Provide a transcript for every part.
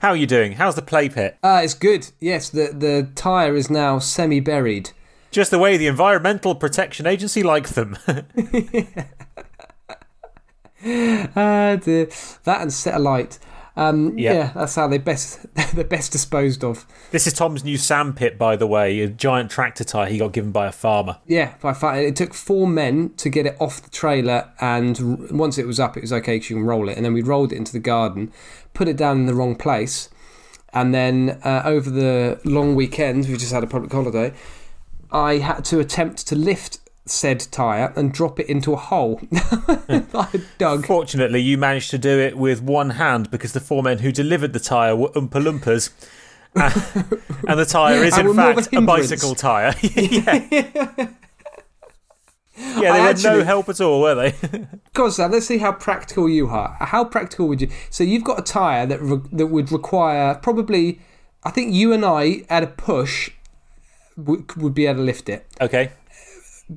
How are you doing? How's the play pit? Uh, it's good. Yes, the, the tyre is now semi buried. Just the way the Environmental Protection Agency like them. Ah, dear. That and set alight. Um, Yeah. yeah. that's how they best they're best disposed of. this is Tom's new sandpit, by the way, a giant tractor tyre he got given by a farmer. Yeah, by far, it took four men to get it off the trailer, and once it was up, it was okay because you can roll it. And then we rolled it into the garden, put it down in the wrong place, and then uh, over the long weekend, we just had a public holiday. I had to attempt to lift said tyre and drop it into a hole I dug. Fortunately, you managed to do it with one hand because the four men who delivered the tyre were Oompa Loompas. and, and the tyre is, And in a fact, a, bicycle tyre. yeah. yeah, they I had no help at all, were they? On, Sam. Let's see how practical you are. How practical would you? So you've got a tyre that re- that would require probably. I think you and I at a push would, would be able to lift it. okay,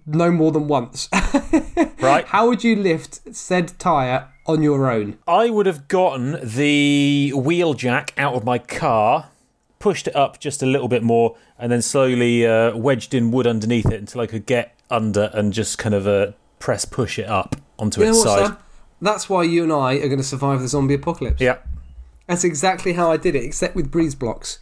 no more than once. right. How would you lift said tyre on your own? I would have gotten the wheel jack out of my car, pushed it up just a little bit more, and then slowly uh, wedged in wood underneath it until I could get under and just kind of uh, press push it up onto You its what, side. Sam? That's why you and I are going to survive the zombie apocalypse. Yeah. That's exactly how I did it, except with breeze blocks.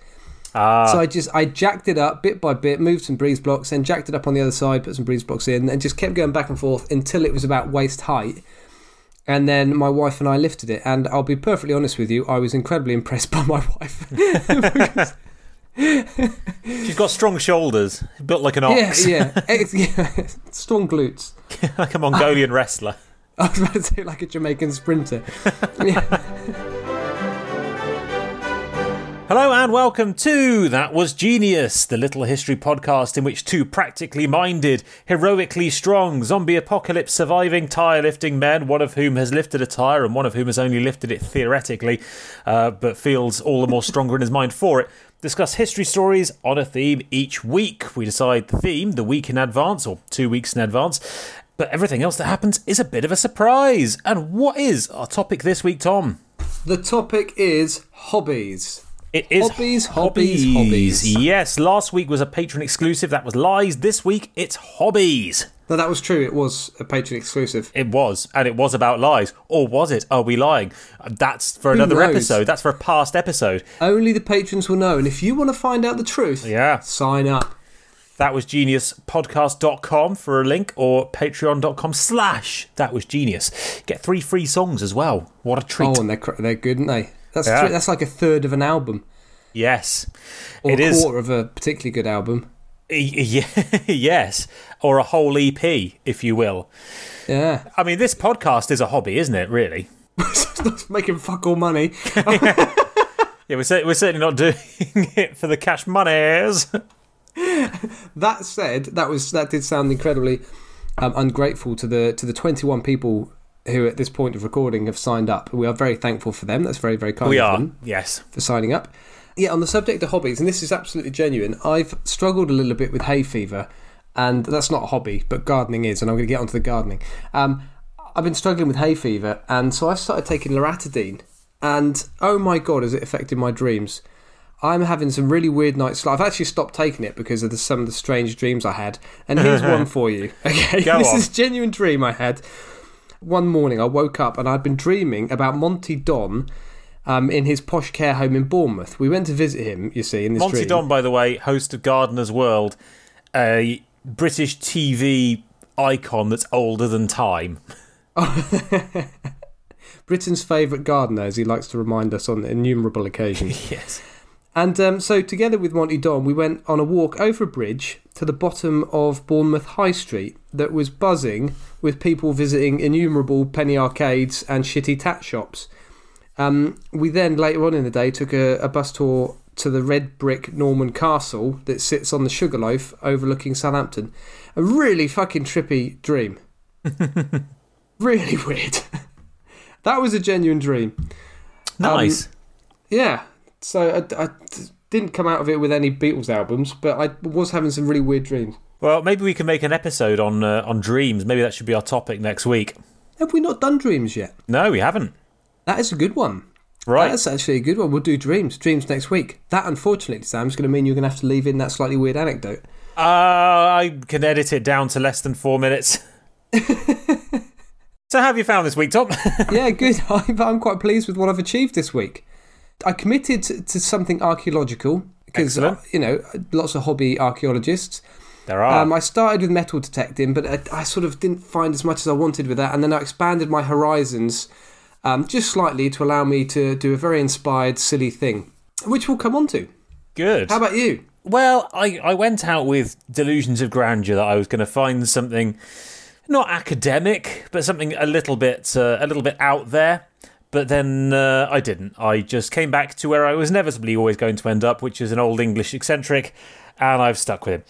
Ah, So I just I jacked it up bit by bit, moved some breeze blocks, then jacked it up on the other side, put some breeze blocks in, and just kept going back and forth until it was about waist height. And then my wife and I lifted it, and I'll be perfectly honest with you, I was incredibly impressed by my wife. she's got strong shoulders, built like an ox, yeah, Ex- yeah, strong glutes. like a Mongolian wrestler. I was about to say like a Jamaican sprinter. Yeah. Hello and welcome to That Was Genius, the little history podcast in which two practically minded, heroically strong, zombie apocalypse surviving tyre lifting men, one of whom has lifted a tyre and one of whom has only lifted it theoretically, uh, but feels all the more stronger in his mind for it, discuss history stories on a theme each week. We decide the theme the week in advance or two weeks in advance. But everything else that happens is a bit of a surprise. And what is our topic this week, Tom? The topic is hobbies. It is Hobbies, hobbies, hobbies. Yes, last week was a patron exclusive. That was lies. This week it's hobbies. No, that was true. It was a patron exclusive. It was, and it was about lies, or was it? Are we lying? That's for another knows? episode. That's for a past episode. Only the patrons will know. And if you want to find out the truth, Yeah, sign up. that was geniuspodcast.com for a link, or patreon.com slash that was genius. Get three free songs as well. What a treat! Oh, and they're cr- they're good, aren't they? That's Yeah. that's like a third of an album, yes, or it a is. quarter of a particularly good album. Y- yes, or a whole EP, if you will. Yeah, I mean, this podcast is a hobby, isn't it? Really. making fuck all money. Yeah, we're, we're certainly not doing it for the cash monies. That said, that was that did sound incredibly um, ungrateful to the to the twenty one people who at this point of recording have signed up. We are very thankful for them. That's very very kind We of are, them yes. for signing up. Yeah, on the subject of hobbies, and this is absolutely genuine. I've struggled a little bit with hay fever, and that's not a hobby, but gardening is, and I'm going to get onto the gardening. Um, I've been struggling with hay fever, and so I've started taking loratadine, and oh my god, has it affected my dreams? I'm having some really weird nights. I've actually stopped taking it because of the, some of the strange dreams I had, and here's one for you. Okay, this on. is a genuine dream I had. One morning, I woke up and I'd been dreaming about Monty Don. Um, in his posh care home in Bournemouth, we went to visit him. You see, in this Monty dream. Don, by the way, host of Gardener's World, a British TV icon that's older than time. Britain's favourite gardener, as he likes to remind us on innumerable occasions. Yes. And um, so, together with Monty Don, we went on a walk over a bridge to the bottom of Bournemouth High Street that was buzzing with people visiting innumerable penny arcades and shitty tat shops. Um, we then, later on in the day, took a, a bus tour to the red brick Norman Castle that sits on the Sugarloaf overlooking Southampton. A really fucking trippy dream. really weird. that was a genuine dream. Nice. Yeah. So I, I didn't come out of it with any Beatles albums, but I was having some really weird dreams. well, maybe we can make an episode on uh, on dreams. Maybe that should be our topic next week. Have we not done dreams yet? No, we haven't. That is a good one. Right. That's actually a good one. We'll do dreams. Dreams next week. That, unfortunately, Sam, is going to mean you're going to have to leave in that slightly weird anecdote. Uh, I can edit it down to less than four minutes. so, how have you found this week, Tom? yeah, good. I'm, I'm quite pleased with what I've achieved this week. I committed to, something archaeological because, Excellent. you know, lots of hobby archaeologists. there are. Um, I started with metal detecting, but I, I sort of didn't find as much as I wanted with that, and then I expanded my horizons um, just slightly to allow me to do a very inspired, silly thing, which we'll come on to. Good. How about you? Well, I, I went out with delusions of grandeur that I was going to find something not academic, but something a little bit uh, a little bit out there. But then uh, I didn't. I just came back to where I was inevitably always going to end up, which is an old English eccentric, and I've stuck with him.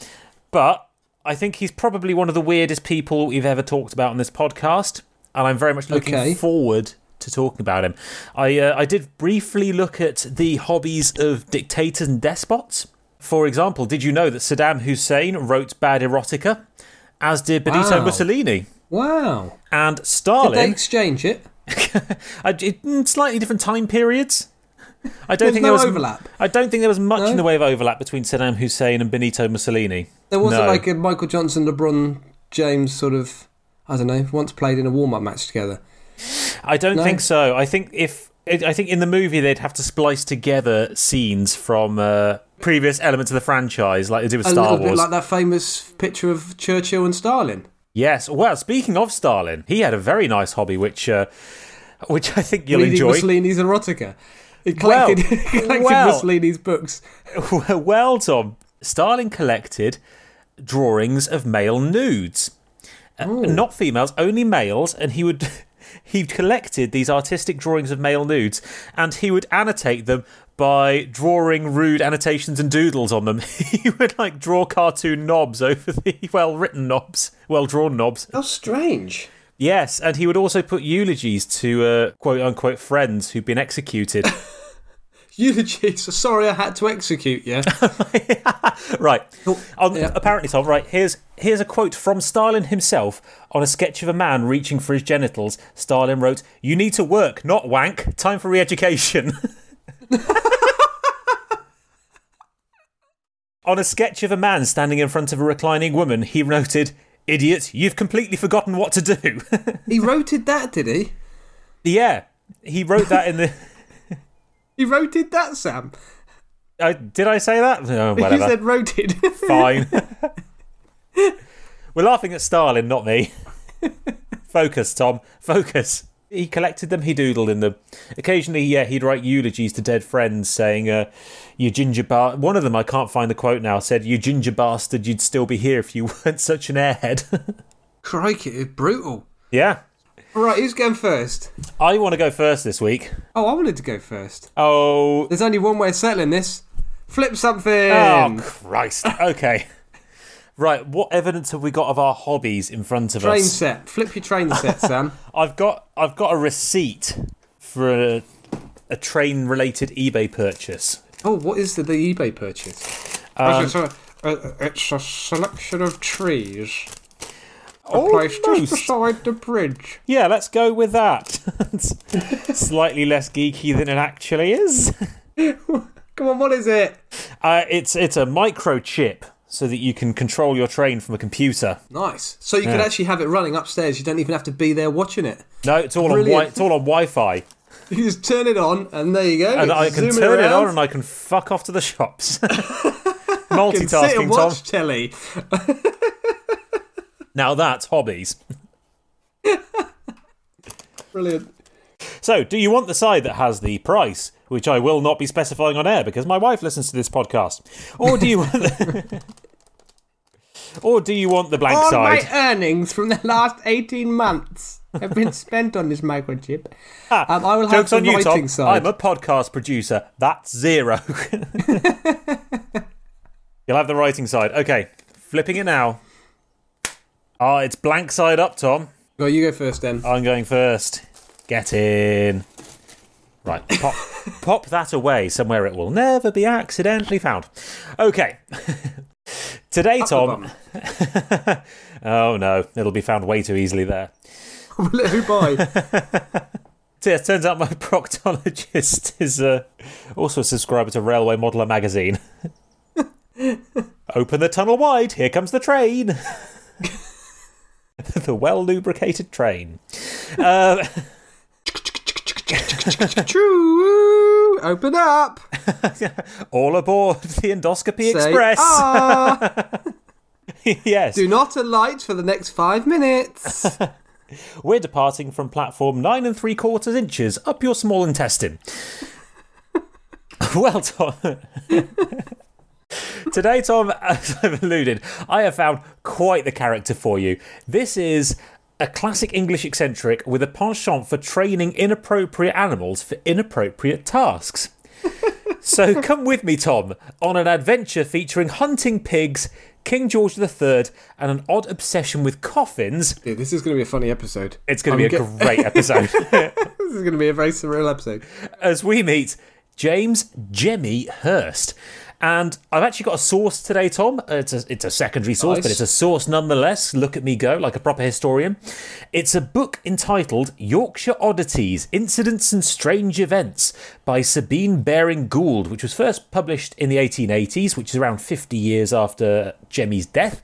But I think he's probably one of the weirdest people we've ever talked about on this podcast, and I'm very much looking Okay. forward to talking about him. I uh, I did briefly look at the hobbies of dictators and despots. For example, did you know that Saddam Hussein wrote bad erotica, as did Benito Wow. Mussolini Wow. and Stalin. Did they exchange it? In slightly different time periods. I don't There's think no there was overlap. I don't think there was much No? in the way of overlap between Saddam Hussein and Benito Mussolini. There wasn't No. like a Michael Johnson, LeBron James sort of, I don't know, once played in a warm up match together. I don't No? think so. I think if I think in the movie they'd have to splice together scenes from uh, previous elements of the franchise, like they did with A Star Wars. like that famous picture of Churchill and Stalin. Yes. Well, speaking of Stalin, he had a very nice hobby, which uh, which I think you'll reading enjoy. Mussolini's erotica. He Well, collected, he collected well. Mussolini's books. well, Tom, Stalin collected drawings of male nudes, Uh, not females, only males, and he would. he'd collected these artistic drawings of male nudes and he would annotate them by drawing rude annotations and doodles on them. he would like draw cartoon knobs over the well written knobs, well drawn knobs. How strange. Yes, and he would also put eulogies to uh, quote unquote friends who'd been executed. Eulogies. Sorry, I had to execute you. right. On, yeah. Apparently, Tom. Right. Here's here's a quote from Stalin himself on a sketch of a man reaching for his genitals. Stalin wrote, "You need to work, not wank. Time for re-education." on a sketch of a man standing in front of a reclining woman, he noted, "Idiot, you've completely forgotten what to do." he roted that, did he? yeah, he wrote that in the. He roted that, Sam. Uh, did I say that? Oh, You whatever. said roted. Fine. We're laughing at Stalin, not me. Focus, Tom. Focus. He collected them, he doodled in them. Occasionally, yeah, he'd write eulogies to dead friends saying, uh, You ginger bar. One of them, I can't find the quote now, said, You ginger bastard, you'd still be here if you weren't such an airhead. Crikey, brutal. yeah. Right, who's going first? I want to go first this week. Oh, I wanted to go first. Oh, There's only one way of settling this. Flip something. oh Christ. Okay. Right, what evidence have we got of our hobbies in front of train us? Train set. Flip your train set, Sam. I've got I've got a receipt for a, a train related eBay purchase. Oh, what is the, the eBay purchase? Um, it's, a, a- it's a selection of trees placed just beside the bridge. Yeah, let's go with that. Slightly less geeky than it actually is. Come on, what is it? Uh, it's it's a microchip so that you can control your train from a computer. Nice. So you could Yeah. actually have it running upstairs. You don't even have to be there watching it. No, it's all on wi- it's all on Wi-Fi, You just turn it on, and there you go. and You I can turn it around, on and I can fuck off to the shops. can sit Multitasking, and Tom. watch telly. Now that's hobbies. Brilliant. So, do you want the side that has the price, which I will not be specifying on air because my wife listens to this podcast, or do you want the, or do you want the blank All side? my earnings from the last 18 months have been spent on this microchip. Um, I will have the on you, writing Tom. side. I'm a podcast producer. That's zero. You'll have the writing side. Okay, flipping it now. Ah, it's blank side up, Tom. Well, you go first then. I'm going first. Get in. Right, pop, pop that away somewhere it will never be accidentally found. Okay. Today, Tom. oh no, it'll be found way too easily there. Will it who yeah, it turns out my proctologist is uh, also a subscriber to Railway Modeller magazine. Open the tunnel wide, here comes the train. the well lubricated train. Uh, True. Open up. all aboard the Endoscopy Say, Express. "Ah." yes. Do not alight for the next five minutes. We're departing from platform nine and three quarters inches up your small intestine. well, Tom. Today, Tom, as I've alluded, I have found quite the character for you. This is a classic English eccentric with a penchant for training inappropriate animals for inappropriate tasks. So come with me, Tom, on an adventure featuring hunting pigs, King George III, and an odd obsession with coffins. Yeah, this is going to be a funny episode. It's going to be a I'm great episode. This is going to be a very surreal episode. as we meet James Jemmy Hirst. And I've actually got a source today, Tom. Uh, It's a, it's a secondary source, Nice. but it's a source nonetheless. Look at me go, like a proper historian. It's a book entitled Yorkshire Oddities Incidents and Strange Events by Sabine Baring Gould, which was first published in the 1880s, which is around 50 years after Jemmy's death.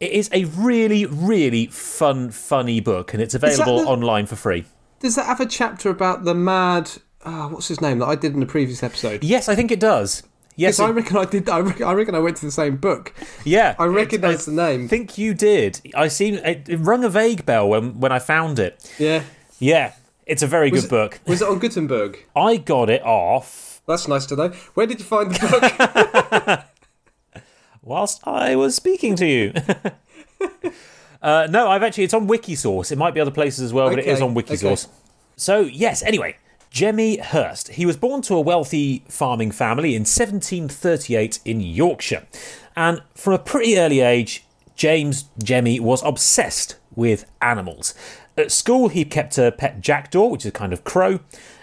It is a really, really fun, funny book, and it's available the- online for free. Does that have a chapter about the mad? ah, what's his name that I did in the previous episode? Yes, I think it does. Yes, I reckon I did. I reckon I, reckon I went to the same book. yeah. I recognise the name. I think you did. I seen it, it rung a vague bell when, when I found it. Yeah. Yeah, it's a very Was good it- book. Was it on Gutenberg? I got it off That's nice to know. Where did you find the book? whilst I was speaking to you. uh, no, I've actually it's on Wikisource. It might be other places as well, but it is on Wikisource. So yes. Anyway, Jemmy Hirst. He was born to a wealthy farming family in 1738 in Yorkshire, and from a pretty early age, James Jemmy was obsessed with animals. At school, he kept a pet jackdaw, which is a kind of crow,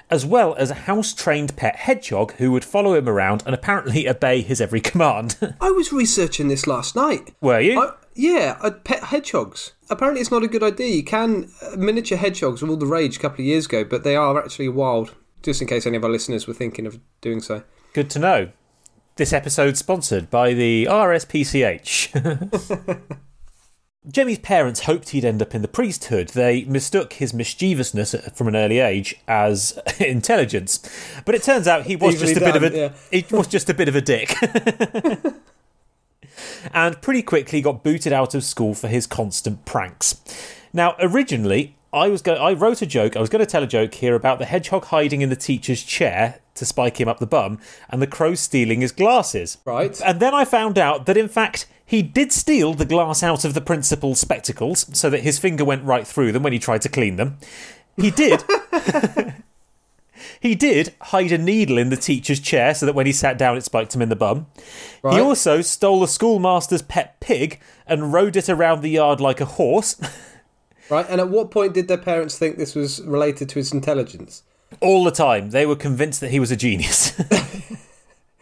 as well as a house trained pet hedgehog who would follow him around and apparently obey his every command. I was researching this last night. Were you? I, yeah, I pet hedgehogs. Apparently, it's not a good idea. You can uh, miniature hedgehogs were all the rage a couple of years ago, but they are actually wild. Just in case any of our listeners were thinking of doing so. Good to know. This episode sponsored by the RSPCH. Jemmy's parents hoped he'd end up in the priesthood. They mistook his mischievousness from an early age as intelligence, but it turns out he was Easily just a bit of a yeah. he was just a bit of a dick. and pretty quickly got booted out of school for his constant pranks. Now, originally, I was go- I wrote a joke. I was going to tell a joke here about the hedgehog hiding in the teacher's chair to spike him up the bum, and the crow stealing his glasses. Right. And then I found out that in fact he did steal the glass out of the principal's spectacles, so that his finger went right through them when he tried to clean them. He did. He did hide a needle in the teacher's chair so that when he sat down it spiked him in the bum. He also stole a schoolmaster's pet pig and rode it around the yard like a horse. Right. And at what point did their parents think this was related to his intelligence? All the time. They were convinced that he was a genius.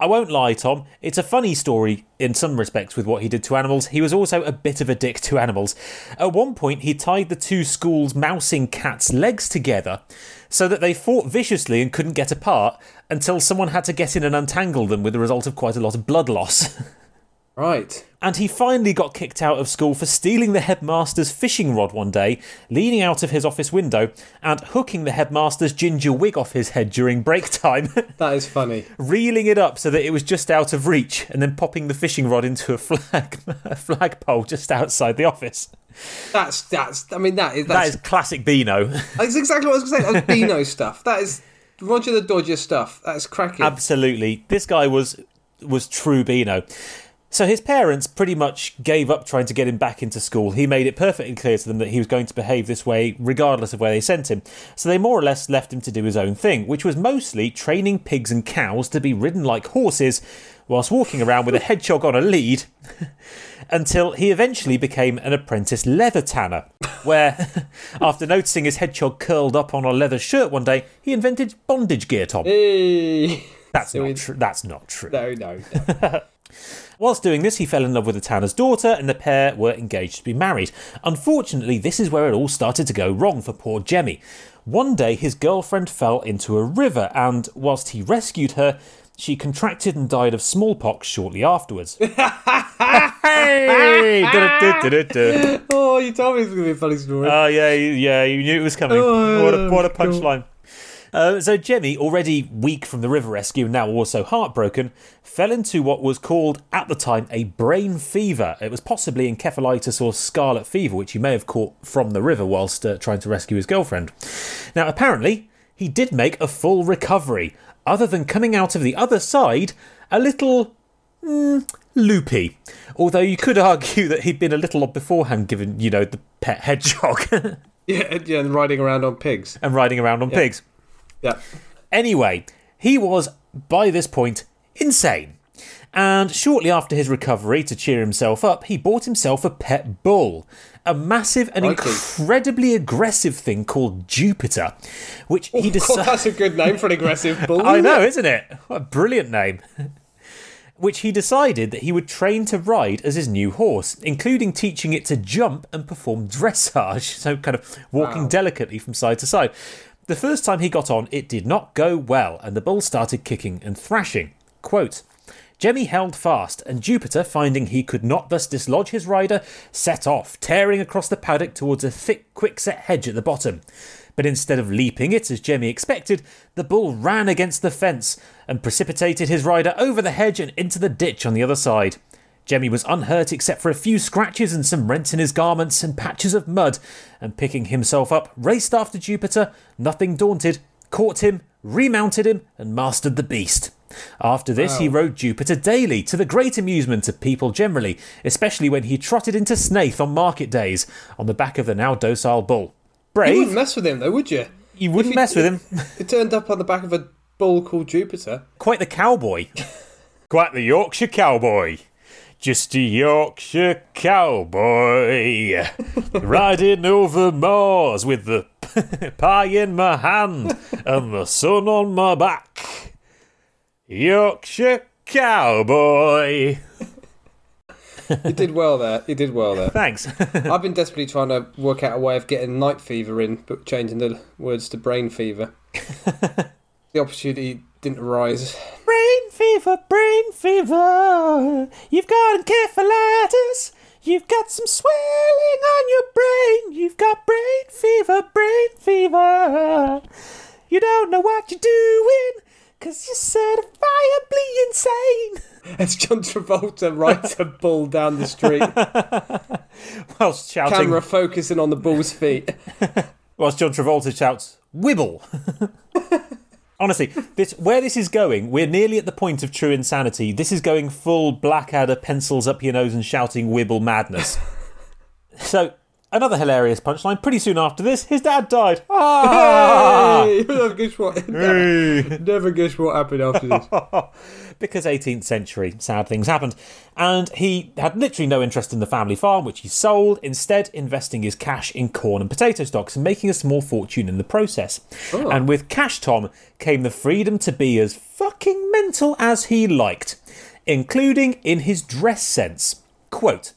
I won't lie, Tom. It's a funny story in some respects with what he did to animals. He was also a bit of a dick to animals. At one point, he tied the two school's mousing cats' legs together so that they fought viciously and couldn't get apart until someone had to get in and untangle them with the result of quite a lot of blood loss. Right. And he finally got kicked out of school for stealing the headmaster's fishing rod one day, leaning out of his office window, and hooking the headmaster's ginger wig off his head during break time, That is funny. reeling it up so that it was just out of reach, and then popping the fishing rod into a flag a flagpole just outside the office. That's that's. I mean, that is That that's, classic Beano. that's exactly what I was going to say. Beano stuff. That is Roger the Dodger stuff. That's cracking. Absolutely. This guy was was true Beano. So his parents pretty much gave up trying to get him back into school. He made it perfectly clear to them that he was going to behave this way regardless of where they sent him. So they more or less left him to do his own thing, which was mostly training pigs and cows to be ridden like horses whilst walking around with a hedgehog on a lead until he eventually became an apprentice leather tanner, where after noticing his hedgehog curled up on a leather shirt one day, he invented bondage gear, Tom. Hey. That's So not true. That's not true. No, no. no. Whilst doing this, he fell in love with the tanner's daughter, and the pair were engaged to be married. Unfortunately, this is where it all started to go wrong for poor Jemmy. One day, his girlfriend fell into a river, and whilst he rescued her, she contracted and died of smallpox shortly afterwards. hey! Oh, you told me it was going to be a funny story. Oh yeah, yeah, you knew it was coming. Oh, what a what a punchline. Uh, so Jemmy, already weak from the river rescue and now also heartbroken, fell into what was called at the time a brain fever. It was possibly encephalitis or scarlet fever, which he may have caught from the river whilst uh, trying to rescue his girlfriend. Now, apparently, he did make a full recovery, other than coming out of the other side a little mm, loopy. Although you could argue that he'd been a little odd beforehand, given you know the pet hedgehog. yeah, yeah, and riding around on pigs. and riding around on pigs. Yeah. Anyway, he was, by this point, insane. And shortly after his recovery, to cheer himself up, he bought himself a pet bull. A massive and incredibly aggressive thing called Jupiter, which he oh, God, decided. that's a good name for an aggressive bull. I know, isn't it? What a brilliant name. Which he decided that he would train to ride as his new horse, including teaching it to jump and perform dressage, so kind of walking Wow. delicately from side to side. The first time he got on, it did not go well, and the bull started kicking and thrashing. Quote, Jemmy held fast, and Jupiter, finding he could not thus dislodge his rider, set off, tearing across the paddock towards a thick, quickset hedge at the bottom. But instead of leaping it, as Jemmy expected, the bull ran against the fence and precipitated his rider over the hedge and into the ditch on the other side. Jemmy was unhurt except for a few scratches and some rents in his garments and patches of mud, and picking himself up, raced after Jupiter, nothing daunted, caught him, remounted him, and mastered the beast. After this, he rode Jupiter daily, to the great amusement of people generally, especially when he trotted into Snaith on market days, on the back of the now docile bull. Brave. You wouldn't mess with him, though, would you? you wouldn't mess with him. It turned up on the back of a bull called Jupiter. Quite the cowboy. Quite the Yorkshire cowboy. Just a Yorkshire cowboy. Riding over moors with the pie in my hand and the sun on my back. Yorkshire cowboy. You did well there. You did well there. Thanks. I've been desperately trying to work out a way of getting night fever in, but changing the words to brain fever. the opportunity didn't arise. brain fever, brain fever. You've got encephalitis. You've got some swelling on your brain. You've got brain fever, brain fever. You don't know what you're doing because you're certifiably insane. As John Travolta rides a bull down the street, Whilst shouting, camera focusing on the bull's feet. whilst John Travolta shouts, "Wibble." Honestly, this where this is going, we're nearly at the point of true insanity. This is going full Blackadder, pencils up your nose and shouting "Wibble" madness. so, another hilarious punchline. Pretty soon after this, his dad died. Ah! Hey, never guess what? Never guess what happened after this. because 18th century sad things happened and he had literally no interest in the family farm which he sold instead investing his cash in corn and potato stocks and making a small fortune in the process and with cash tom came the freedom to be as fucking mental as he liked including in his dress sense quote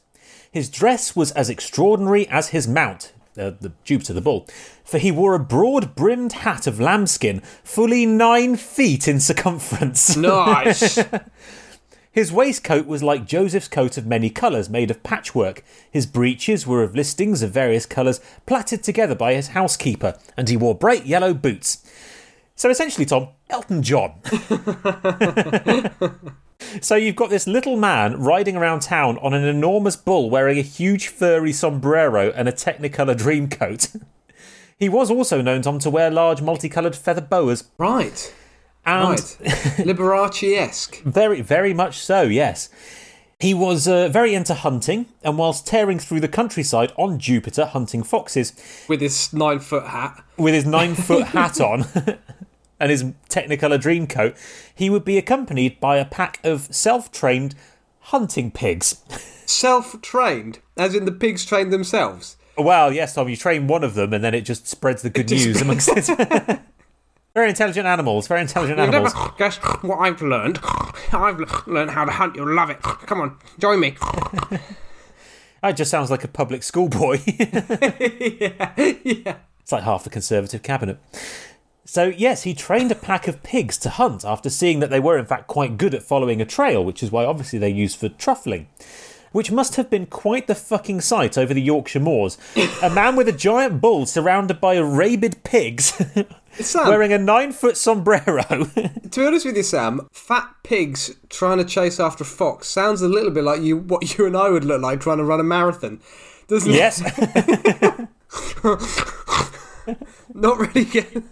his dress was as extraordinary as his mount, uh, the Jupiter the bull, for he wore a broad brimmed hat of lambskin, fully nine feet in circumference. Nice. His waistcoat was like Joseph's coat of many colours, made of patchwork. His breeches were of listings of various colours, plaited together by his housekeeper, and he wore bright yellow boots. So essentially, Tom, Elton John. so you've got this little man riding around town on an enormous bull wearing a huge furry sombrero and a Technicolor dream coat. he was also known, Tom, to wear large multicoloured feather boas. right. And Right. Liberace esque. very, very much so, yes. He was uh, very into hunting, and whilst tearing through the countryside on Jupiter hunting foxes, With his nine foot hat. with his nine foot hat on and his Technicolor dream coat, he would be accompanied by a pack of self trained hunting pigs. Self trained. As in the pigs trained themselves. Well, yes, Tom, you train one of them and then it just spreads the good news amongst it. very intelligent animals, very intelligent animals. never guessed what I've learned. I've learned how to hunt. You'll love it. Come on, join me. That just sounds like a public school boy. yeah, yeah. It's like half the Conservative cabinet. So, yes, he trained a pack of pigs to hunt after seeing that they were, in fact, quite good at following a trail, which is why obviously they're used for truffling. Which must have been quite the fucking sight over the Yorkshire moors. a man with a giant bull surrounded by rabid pigs Sam, wearing a nine foot sombrero. to be honest with you, Sam, fat pigs trying to chase after a fox sounds a little bit like you what you and I would look like trying to run a marathon, doesn't yes. it? Not really getting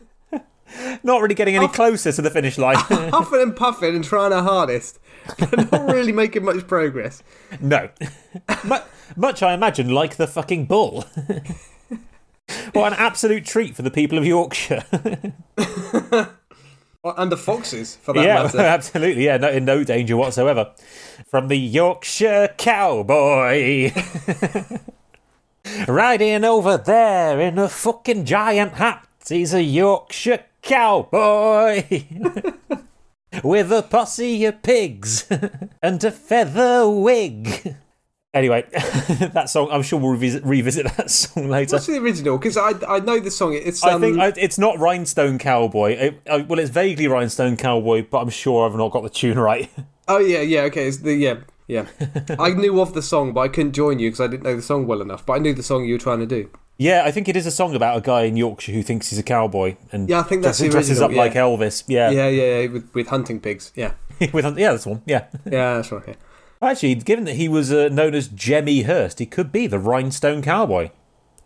Not really getting any closer to the finish line. huffing and puffing and trying our hardest, but not really making much progress. No. Mu- Much, I imagine, like the fucking bull. what an absolute treat for the people of Yorkshire. And the foxes, for that yeah, matter. absolutely. Yeah, no, in no danger whatsoever. From the Yorkshire cowboy. Riding over there in a fucking giant hat. He's a Yorkshire cowboy. With a posse of pigs and a feather wig. Anyway, that song, I'm sure we'll revisit, revisit that song later. What's the original? Because I, I know the song. It's um, I think I, it's not Rhinestone Cowboy. It, uh, well, it's vaguely Rhinestone Cowboy, but I'm sure I've not got the tune right. Oh yeah, yeah, okay. It's the yeah, yeah. I knew of the song, but I couldn't join you because I didn't know the song well enough. But I knew the song you were trying to do. Yeah, I think it is a song about a guy in Yorkshire who thinks he's a cowboy and Yeah, I think that's dresses, the dresses original, up like yeah. Elvis. Yeah, Yeah, yeah, yeah. With with hunting pigs. Yeah, With- yeah, that's one. Yeah. yeah, that's right. Yeah. Actually, given that he was uh, known as Jemmy Hirst, he could be the Rhinestone Cowboy,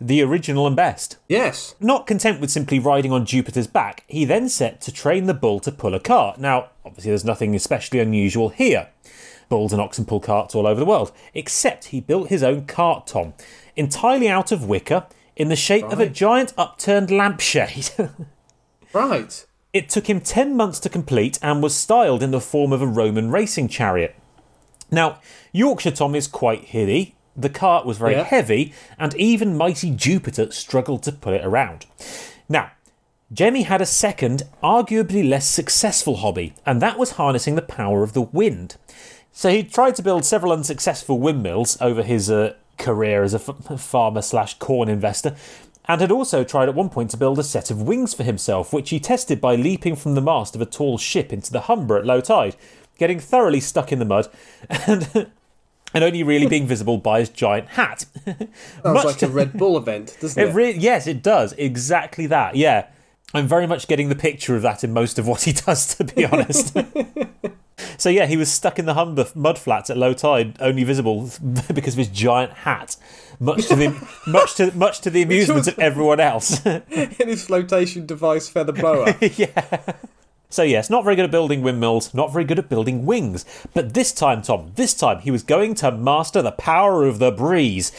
the original and best. Yes. Not content with simply riding on Jupiter's back, he then set to train the bull to pull a cart. Now, obviously, there's nothing especially unusual here. Bulls and oxen pull carts all over the world, except he built his own cart, Tom, entirely out of wicker, in the shape of a giant upturned lampshade. Right. it took him 10 months to complete and was styled in the form of a Roman racing chariot. Now, Yorkshire Tom is quite hilly, the cart was very Yeah. heavy, and even mighty Jupiter struggled to pull it around. Now, Jemmy had a second, arguably less successful hobby, and that was harnessing the power of the wind. So he tried to build several unsuccessful windmills over his uh, career as a f- farmer slash corn investor, and had also tried at one point to build a set of wings for himself, which he tested by leaping from the mast of a tall ship into the Humber at low tide, getting thoroughly stuck in the mud, and and only really being visible by his giant hat. Sounds Much like to- a Red Bull event, doesn't it it? re- yes, it does. Exactly that. Yeah. I'm very much getting the picture of that in most of what he does, to be honest. so, yeah, he was stuck in the Humber mud flats at low tide, only visible because of his giant hat, much to the, much to, much to the amusement of everyone else. In his flotation device feather boa. yeah. So, yes, not very good at building windmills, not very good at building wings. But this time, Tom, this time he was going to master the power of the breeze.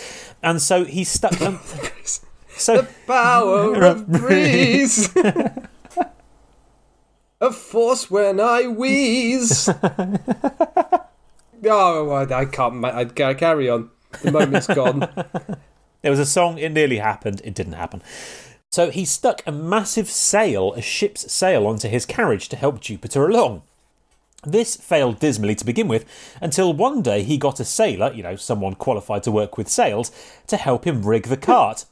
And so he stuck them. So. Power of breeze. a force when I wheeze. oh, I, I can't. I gotta carry on. The moment's gone. There was a song, it nearly happened, it didn't happen. So he stuck a massive sail, a ship's sail, onto his carriage to help Jupiter along. This failed dismally to begin with, until one day he got a sailor, you know, someone qualified to work with sails, to help him rig the cart.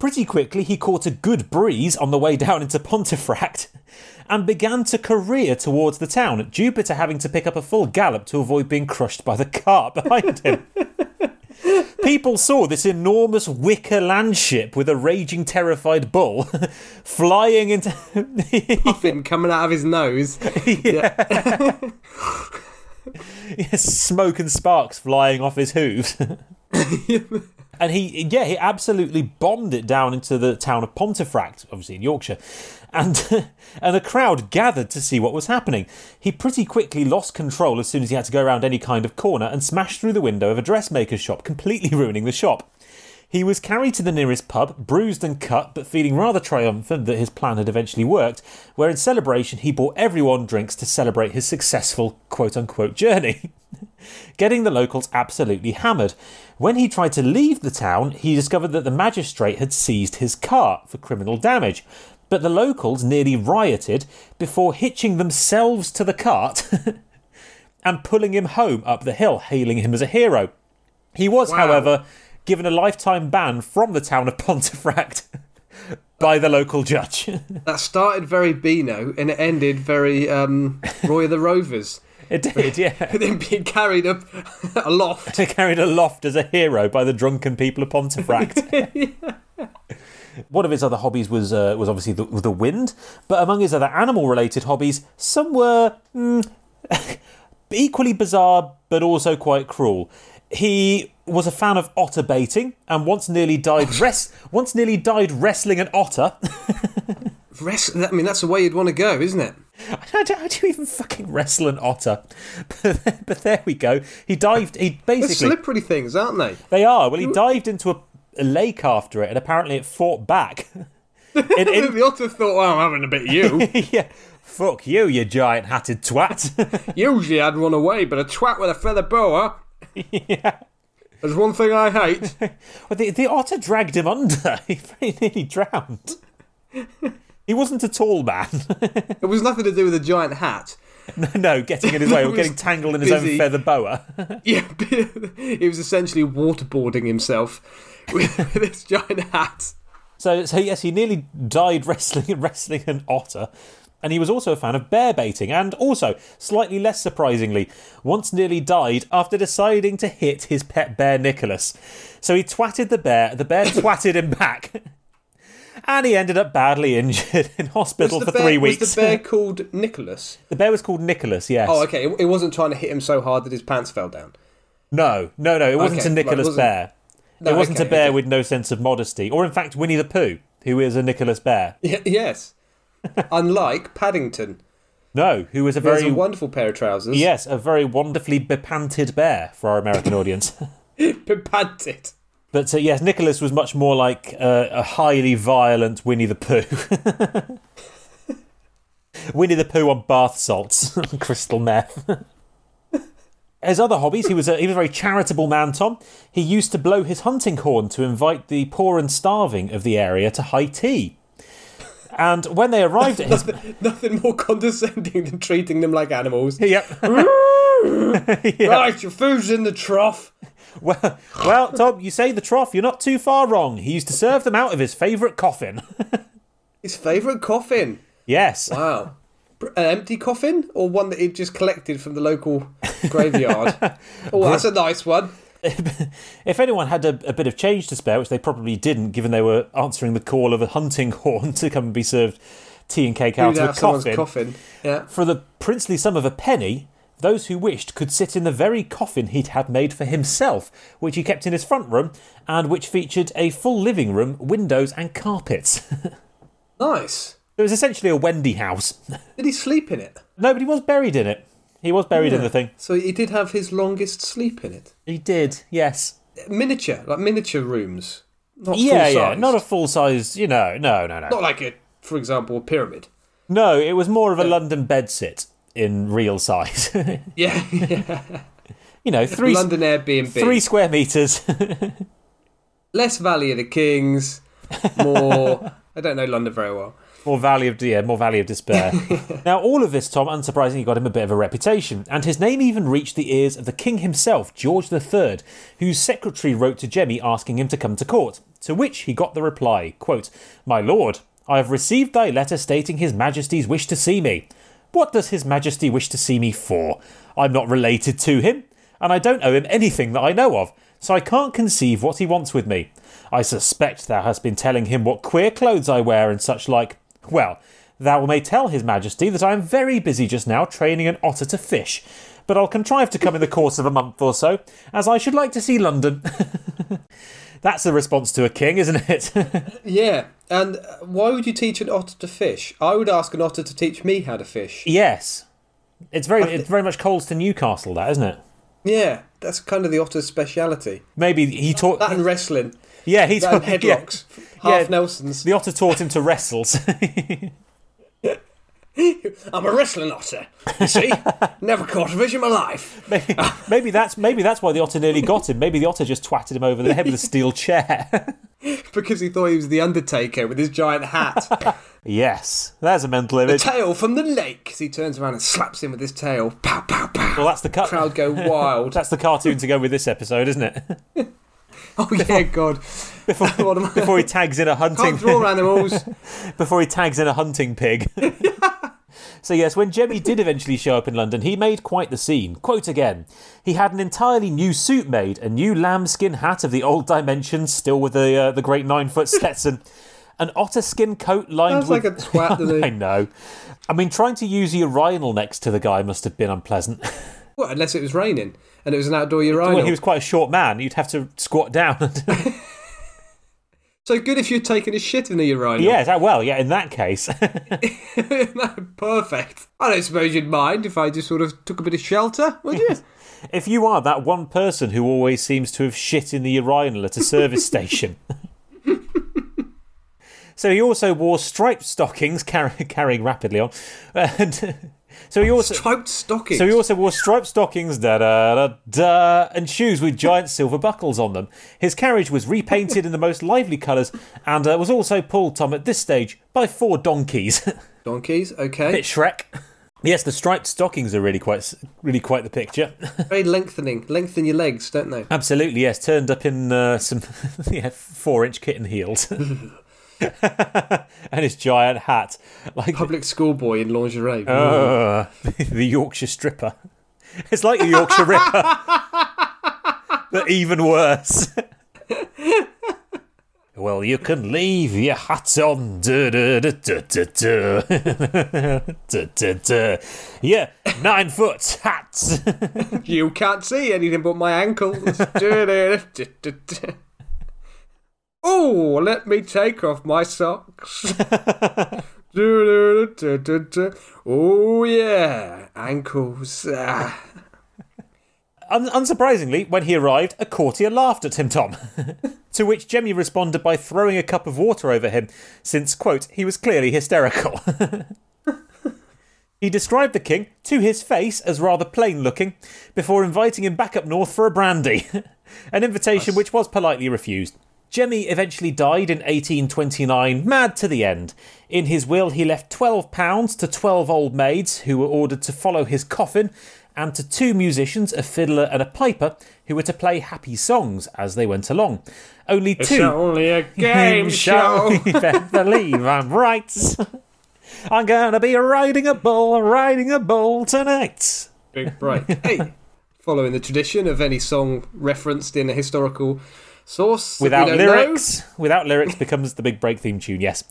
Pretty quickly, he caught a good breeze on the way down into Pontefract and began to career towards the town, Jupiter having to pick up a full gallop to avoid being crushed by the cart behind him. People saw this enormous wicker landship with a raging, terrified bull flying into. Puffin coming out of his nose. smoke and sparks flying off his hooves. And he, yeah, he absolutely bombed it down into the town of Pontefract, obviously in Yorkshire. And, and a crowd gathered to see what was happening. He pretty quickly lost control as soon as he had to go around any kind of corner and smashed through the window of a dressmaker's shop, completely ruining the shop. He was carried to the nearest pub, bruised and cut, but feeling rather triumphant that his plan had eventually worked, where in celebration he bought everyone drinks to celebrate his successful quote unquote journey. Getting the locals absolutely hammered. When he tried to leave the town, he discovered that the magistrate had seized his cart for criminal damage. But the locals nearly rioted before hitching themselves to the cart and pulling him home up the hill, hailing him as a hero. He was, Wow. however, given a lifetime ban from the town of Pontefract by the local judge. That started very Beano and it ended very um, Roy of the Rovers. It did, yeah. then being carried up aloft. Carried aloft as a hero by the drunken people of Pontefract. One of his other hobbies was uh, was obviously the, the wind, but among his other animal related hobbies, some were mm, equally bizarre but also quite cruel. He was a fan of otter baiting and once nearly died res- once nearly died wrestling an otter. Rest, I mean, that's the way you'd want to go, isn't it? How do, how do you even fucking wrestle an otter? But, but there we go. He dived. He They're basically slippery things, aren't they? they are. Well, he dived into a, a lake after it, and apparently it fought back. in, in, the otter thought, well, I'm having a bit of you. yeah. Fuck you, you giant hatted twat. Usually I'd run away, but a twat with a feather boa. yeah. There's one thing I hate. Well, the, the otter dragged him under. He very nearly drowned. He wasn't a tall man. It was nothing to do with a giant hat. no, getting in his way or getting tangled in his own feather boa. Yeah, he was essentially waterboarding himself with, with this giant hat. So, so yes, he nearly died wrestling wrestling an otter. And he was also a fan of bear baiting, and also, slightly less surprisingly, once nearly died after deciding to hit his pet bear Nicholas. So he twatted the bear, the bear twatted him back, and he ended up badly injured in hospital Was for bear, three was weeks. the bear called Nicholas? The bear was called Nicholas, yes. Oh, okay. It, it wasn't trying to hit him so hard that his pants fell down. No, no, no, it wasn't Okay, a Nicholas wasn't- bear. No, it wasn't okay, a bear okay. with no sense of modesty, or in fact, Winnie the Pooh, who is a Nicholas bear. Yeah, yes. Unlike Paddington, No, who was a very a wonderful pair of trousers. Yes, a very wonderfully bepanted bear for our American audience. Bepanted. But uh, yes, Nicholas was much more like uh, a highly violent Winnie the Pooh. Winnie the Pooh on bath salts, crystal meth. His other hobbies, he was a, he was a very charitable man, Tom. He used to blow his hunting horn to invite the poor and starving of the area to high tea. And when they arrived at his Nothing more condescending than treating them like animals. yep, Right, your food's in the trough. Well, well, Tom, you say the trough. You're not too far wrong. He used to serve them out of his favourite coffin. His favourite coffin. yes. Wow. An empty coffin or one that he'd just collected from the local graveyard? oh, that's a nice one. If anyone had a, a bit of change to spare, which they probably didn't, given they were answering the call of a hunting horn to come and be served tea and cake out You'd of a coffin, coffin. Yeah. for the princely sum of a penny, those who wished could sit in the very coffin he'd had made for himself, which he kept in his front room, and which featured a full living room, windows, and carpets. Nice. it was essentially a Wendy house. Did he sleep in it? no, but he was buried in it. He was buried in the thing. So he did have his longest sleep in it. He did, yes. Miniature, like miniature rooms. Not yeah, yeah, not a full size. You know, no, no, no, Not like a, for example, a pyramid. no. It was more of a London bedsit in real size. Yeah, yeah. you know, three London Airbnb. three square meters. Less Valley of the Kings, more. I don't know London very well. more valley of yeah, more valley of despair. now, all of this, Tom, unsurprisingly, got him a bit of a reputation, and his name even reached the ears of the king himself, George III, whose secretary wrote to Jemmy asking him to come to court. To which he got the reply, quote, "My lord, I have received thy letter stating His Majesty's wish to see me. What does His Majesty wish to see me for? I'm not related to him, and I don't owe him anything that I know of, so I can't conceive what he wants with me. I suspect thou hast been telling him what queer clothes I wear and such like. Well, thou may tell His Majesty that I am very busy just now training an otter to fish, but I'll contrive to come in the course of a month or so, as I should like to see London. That's the response to a king, isn't it? Yeah, and why would you teach an otter to fish? I would ask an otter to teach me how to fish. yes. It's very, it's very much coals to Newcastle, that isn't it? Yeah, that's kind of the otter's speciality. Maybe he taught. That and wrestling, yeah, he taught. Yeah, headlocks, half Yeah. Nelsons. the otter taught him to wrestle. I'm a wrestling otter. You see, never caught a fish in my life maybe, maybe that's maybe that's why the otter nearly got him. Maybe the otter just twatted him over the head with a steel chair. because he thought he was the Undertaker with his giant hat. yes, there's a mental image. The tail from the lake. As he turns around and slaps him with his tail. Pow, pow, pow. Well, that's the cut. Crowd go wild. That's the cartoon to go with this episode, isn't it? Oh yeah, God. before, What am I- before he tags in a hunting Can't draw animals. before he tags in a hunting pig. So yes, when Jemmy did eventually show up in London, he made quite the scene. Quote again: He had an entirely new suit made, a new lambskin hat of the old dimensions, still with the uh, the great nine foot Stetson. An otter skin coat lined Sounds with. like a twat, I know. I mean, trying to use a urinal next to the guy must have been unpleasant. Well, unless it was raining and it was an outdoor urinal. well, he was quite a short man. You'd have to squat down. So good if you'd taken a shit in the urinal. yes, uh, well, yeah. In that case, Perfect. I don't suppose you'd mind if I just sort of took a bit of shelter, would you? if you are that one person who always seems to have shit in the urinal at a service station. so he also wore striped stockings, car- carrying rapidly on, and so he also. Striped stockings. So he also wore striped stockings, da da da da, and shoes with giant silver buckles on them. His carriage was repainted in the most lively colours, and uh, was also pulled, Tom, at this stage by four donkeys. Donkeys, okay. Bit Shrek. Yes, the striped stockings are really quite, really quite the picture. Very lengthening. Lengthen your legs, don't they? Absolutely, yes. Turned up in uh, some yeah, four-inch kitten heels, and his giant hat, like Public schoolboy in lingerie. uh, the Yorkshire stripper. It's like the Yorkshire Ripper, but even worse. Well, you can leave your hat on. Duh, duh, duh. Yeah, nine foot hat. You can't see anything but my ankles. Oh, let me take off my socks. oh, yeah, ankles. Ah. Un- unsurprisingly, when he arrived, a courtier laughed at him, Tom. to which Jemmy responded by throwing a cup of water over him, since, quote, he was clearly hysterical. he described the king, to his face, as rather plain looking, before inviting him back up north for a brandy, an invitation which was politely refused. Jemmy eventually died in 1829, mad to the end. In his will, he left £12 to 12 old maids who were ordered to follow his coffin, and to two musicians, a fiddler and a piper, who were to play happy songs as they went along. Only two. It's only a game show. Better believe I'm right. I'm gonna be riding a bull, riding a bull tonight. Big break. hey, following the tradition of any song referenced in a historical source Without don't know. lyrics, without lyrics becomes the big break theme tune. Yes.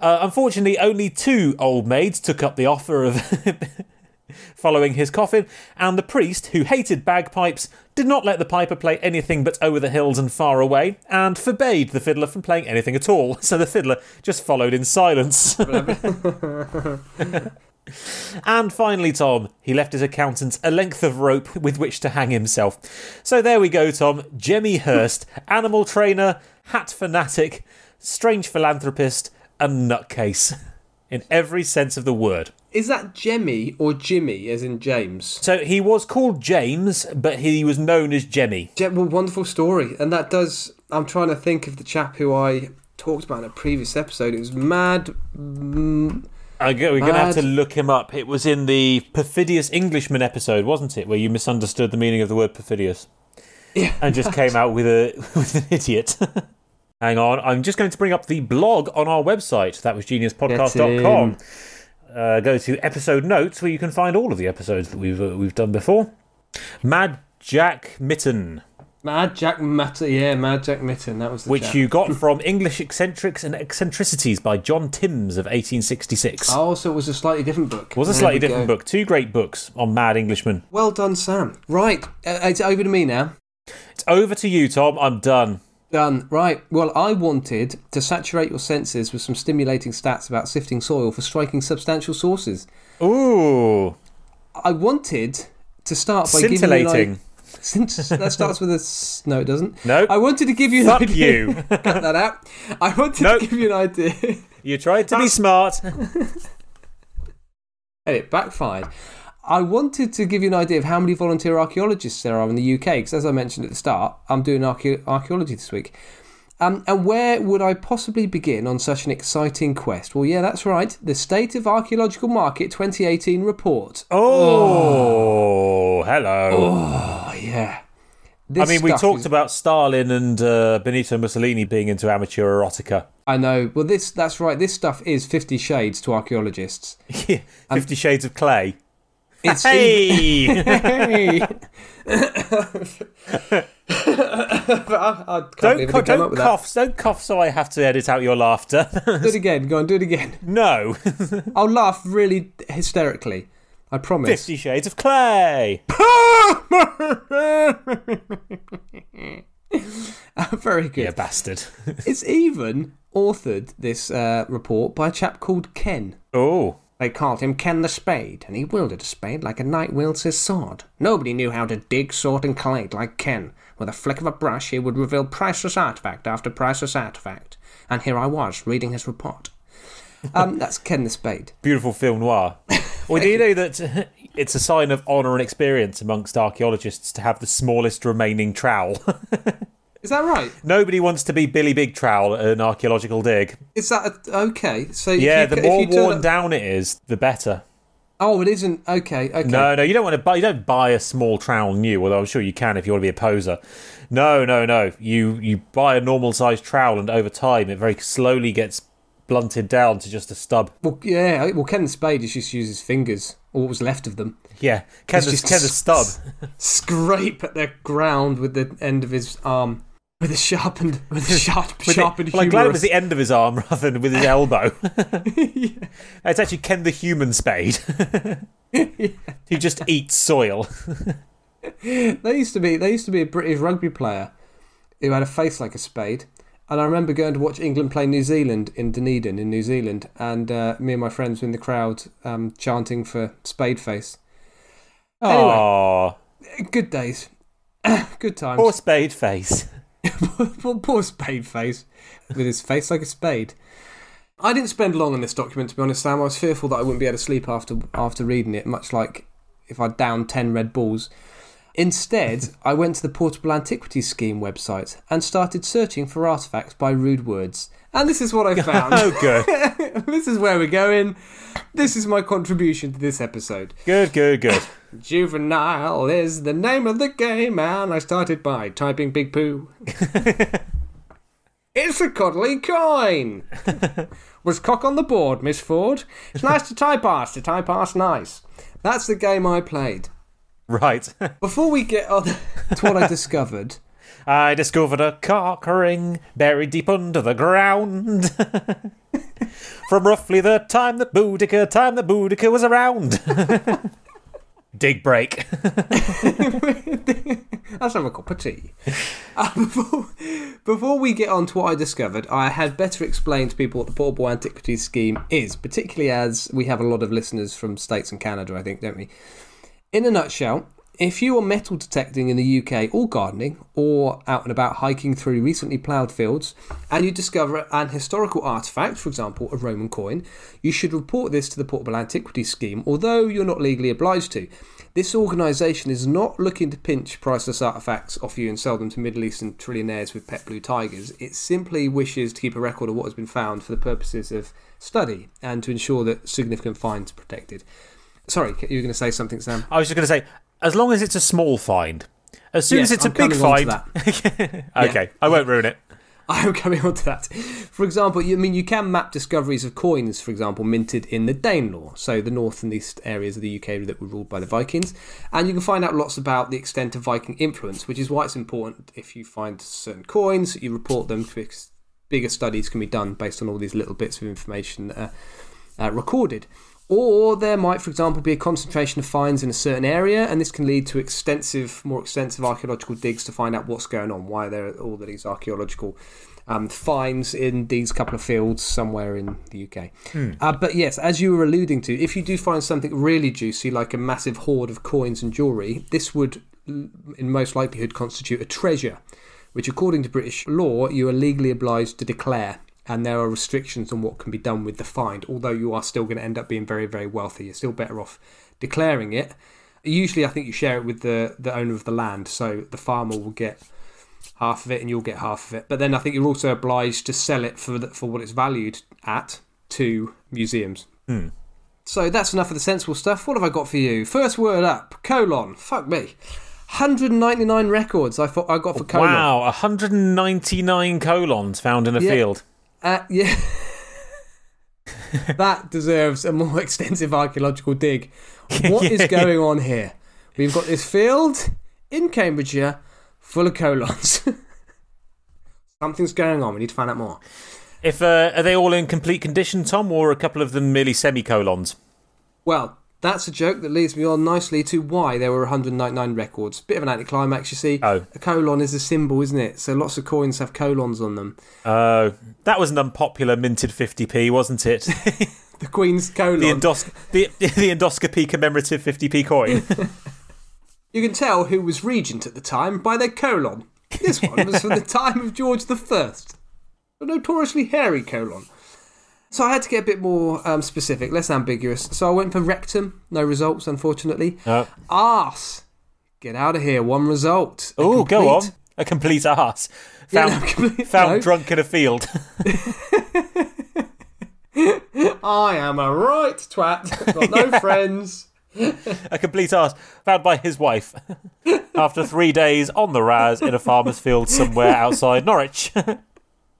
Uh, unfortunately, only two old maids took up the offer of following his coffin, and the priest, who hated bagpipes, did not let the piper play anything but Over the Hills and Far Away, and forbade the fiddler from playing anything at all. So the fiddler just followed in silence. and finally, Tom, he left his accountants a length of rope with which to hang himself. So there we go, Tom. Jemmy Hirst, animal trainer, hat fanatic, strange philanthropist, and nutcase. In every sense of the word. Is that Jemmy or Jimmy, as in James? So he was called James, but he was known as Jemmy. Je- well, wonderful story, and that does. I'm trying to think of the chap who I talked about in a previous episode. It was Mad. Mm, I go- We're going to have to look him up. It was in the Perfidious Englishman episode, wasn't it? Where you misunderstood the meaning of the word perfidious yeah, and just came out with a with an idiot. Hang on, I'm just going to bring up the blog on our website. That was geniuspodcast.com. Uh, go to episode notes where you can find all of the episodes that we've uh, we've done before. Mad Jack Mytton, Mad Jack Matter. Yeah, Mad Jack Mytton. That was the which chap. you got from English Eccentrics and Eccentricities by John Timbs of 1866. Oh, so it was a slightly different book. It was a There slightly different go. book. Two great books on Mad Englishmen. Well done, Sam. Right, uh, it's over to me now. It's over to you, Tom. I'm done. Done. Right. Well, I wanted to saturate your senses with some stimulating stats about sifting soil for striking substantial sources. Ooh, I wanted to start by giving you scintillating. An idea. Since that starts with a s- no, it doesn't. No. I wanted to give you an idea. you. Cut that out. I wanted Nope. to give you an idea. You tried to be smart. and it backfired. I wanted to give you an idea of how many volunteer archaeologists there are in the UK, because as I mentioned at the start, I'm doing archae- archaeology this week. Um, and where would I possibly begin on such an exciting quest? Well, yeah, that's right. The State of Archaeological Market 2018 report. Oh, hello. Oh, yeah. This I mean, we talked is- about Stalin and uh, Benito Mussolini being into amateur erotica. I know. Well, this that's right. This stuff is Fifty Shades to archaeologists. Fifty Shades of Clay. It's Hey! Hey! I, I don't co- didn't come up don't cough. Don't cough so I have to edit out your laughter. Do it again. Go on, do it again. no. I'll laugh really hysterically. I promise. Fifty Shades of Clay. Very good. Yeah, bastard. It's even authored this uh, report by a chap called Ken. Oh. They called him Ken the Spade, and he wielded a spade like a knight wields his sword. Nobody knew how to dig, sort, and collate like Ken. With a flick of a brush, he would reveal priceless artifact after priceless artifact. And here I was, reading his report. Um, that's Ken the Spade. Beautiful film noir. well, do you know that it's a sign of honour and experience amongst archaeologists to have the smallest remaining trowel? Is that right? Nobody wants to be Billy Big Trowel at an archaeological dig. Is that a, okay? So Yeah, you, the if more you worn up- down it is, the better. Oh, it isn't. Okay, okay. No, no, you don't want to buy. You don't buy a small trowel new. Although I'm sure you can if you want to be a poser. No, no, no. You you buy a normal sized trowel, and over time, it very slowly gets blunted down to just a stub. Well, yeah. Well, Ken the Spade is just use his fingers, or what was left of them, Yeah, Ken the, just- Ken the stub. scrape at the ground with the end of his arm with a sharpened, with a sharp, With it- sharpened well, I'm glad it was the end of his arm rather than with his elbow. It's actually Ken the human spade. He just eats soil. There used to be there used to be a British rugby player who had a face like a spade, and I remember going to watch England play New Zealand in Dunedin in New Zealand, and uh, me and my friends were in the crowd um, chanting for Spade Face. Anyway. Aww, Good days, good times. poor spade face. poor, poor Spade Face with his face like a spade. I didn't spend long on this document to be honest, Sam. I was fearful that I wouldn't be able to sleep after after reading it, much like if I'd downed ten Red Bulls. Instead, I went to the Portable Antiquities Scheme website and started searching for artifacts by rude words. And this is what I oh, found. Oh, good, this is where we're going. This is my contribution to this episode. good, good, good. Juvenile is the name of the game, and I started by typing Big Poo. it's a cuddly coin. Was cock on the board, Miss Ford? It's nice to type past, to type past nice. That's the game I played. Right. Before we get on to what I discovered, I discovered a cock ring buried deep under the ground. From roughly the time that Boudica, time that Boudica was around. Dig break. let's have a cup of tea. Uh, before, before we get on to what I discovered, I had better explain to people what the Portable Antiquities Scheme is, particularly as we have a lot of listeners from States and Canada, I think, don't we? In a nutshell, if you are metal detecting in the UK or gardening or out and about hiking through recently ploughed fields and you discover an historical artifact, for example a Roman coin, you should report this to the Portable Antiquities Scheme, although you're not legally obliged to. This organisation is not looking to pinch priceless artifacts off you and sell them to Middle Eastern trillionaires with pet blue tigers. It simply wishes to keep a record of what has been found for the purposes of study and to ensure that significant finds are protected. Sorry, you were going to say something, Sam? I was just going to say, as long as it's a small find. As soon as it's I'm a big coming on to find. okay, I won't ruin it. I'm coming on to that. For example, you I mean you can map discoveries of coins, for example, minted in the Danelaw, so the north and east areas of the UK that were ruled by the Vikings, and you can find out lots about the extent of Viking influence, which is why it's important if you find certain coins, you report them because bigger studies can be done based on all these little bits of information that are uh, recorded. Or there might, for example, be a concentration of finds in a certain area, and this can lead to extensive, more extensive archaeological digs to find out what's going on, why there are all these archaeological um, finds in these couple of fields somewhere in the UK. Uh, but yes, as you were alluding to, if you do find something really juicy, like a massive hoard of coins and jewellery, this would, in most likelihood, constitute a treasure, which, according to British law, you are legally obliged to declare and there are restrictions on what can be done with the find. Although you are still going to end up being very, very wealthy, you're still better off declaring it. Usually, I think you share it with the the owner of the land, so the farmer will get half of it and you'll get half of it. But then I think you're also obliged to sell it for the, for what it's valued at to museums. Hmm. So that's enough of the sensible stuff. What have I got for you? First word up: colon. Fuck me. 199 records I thought I got for colon. Wow, 199 colons found in a Yeah. field. Uh, yeah. that deserves a more extensive archaeological dig. What is Yeah. going on here? We've got this field in Cambridgeshire full of colons. Something's going on. We need to find out more. If uh, are they all in complete condition, Tom, or a couple of them merely semicolons? Well, that's a joke that leads me on nicely to why there were 199 records. Bit of an anticlimax, you see. Oh. A colon is a symbol, isn't it? So lots of coins have colons on them. Oh, that was an unpopular minted 50p, wasn't it? The Queen's colon. the, endos- the, the endoscopy commemorative 50p coin. You can tell who was regent at the time by their colon. This one was from the time of George the First, a notoriously hairy colon. So I had to get a bit more um, specific, less ambiguous. So I went for rectum, no results, unfortunately. Uh, Arse, get out of here, one result. Oh, go on. A complete ass. Yeah, Found, no, complete- found no. drunk in a field. I am a right twat. Got no friends. a complete ass. Found by his wife. After three days on the Raz in a farmer's field somewhere outside Norwich.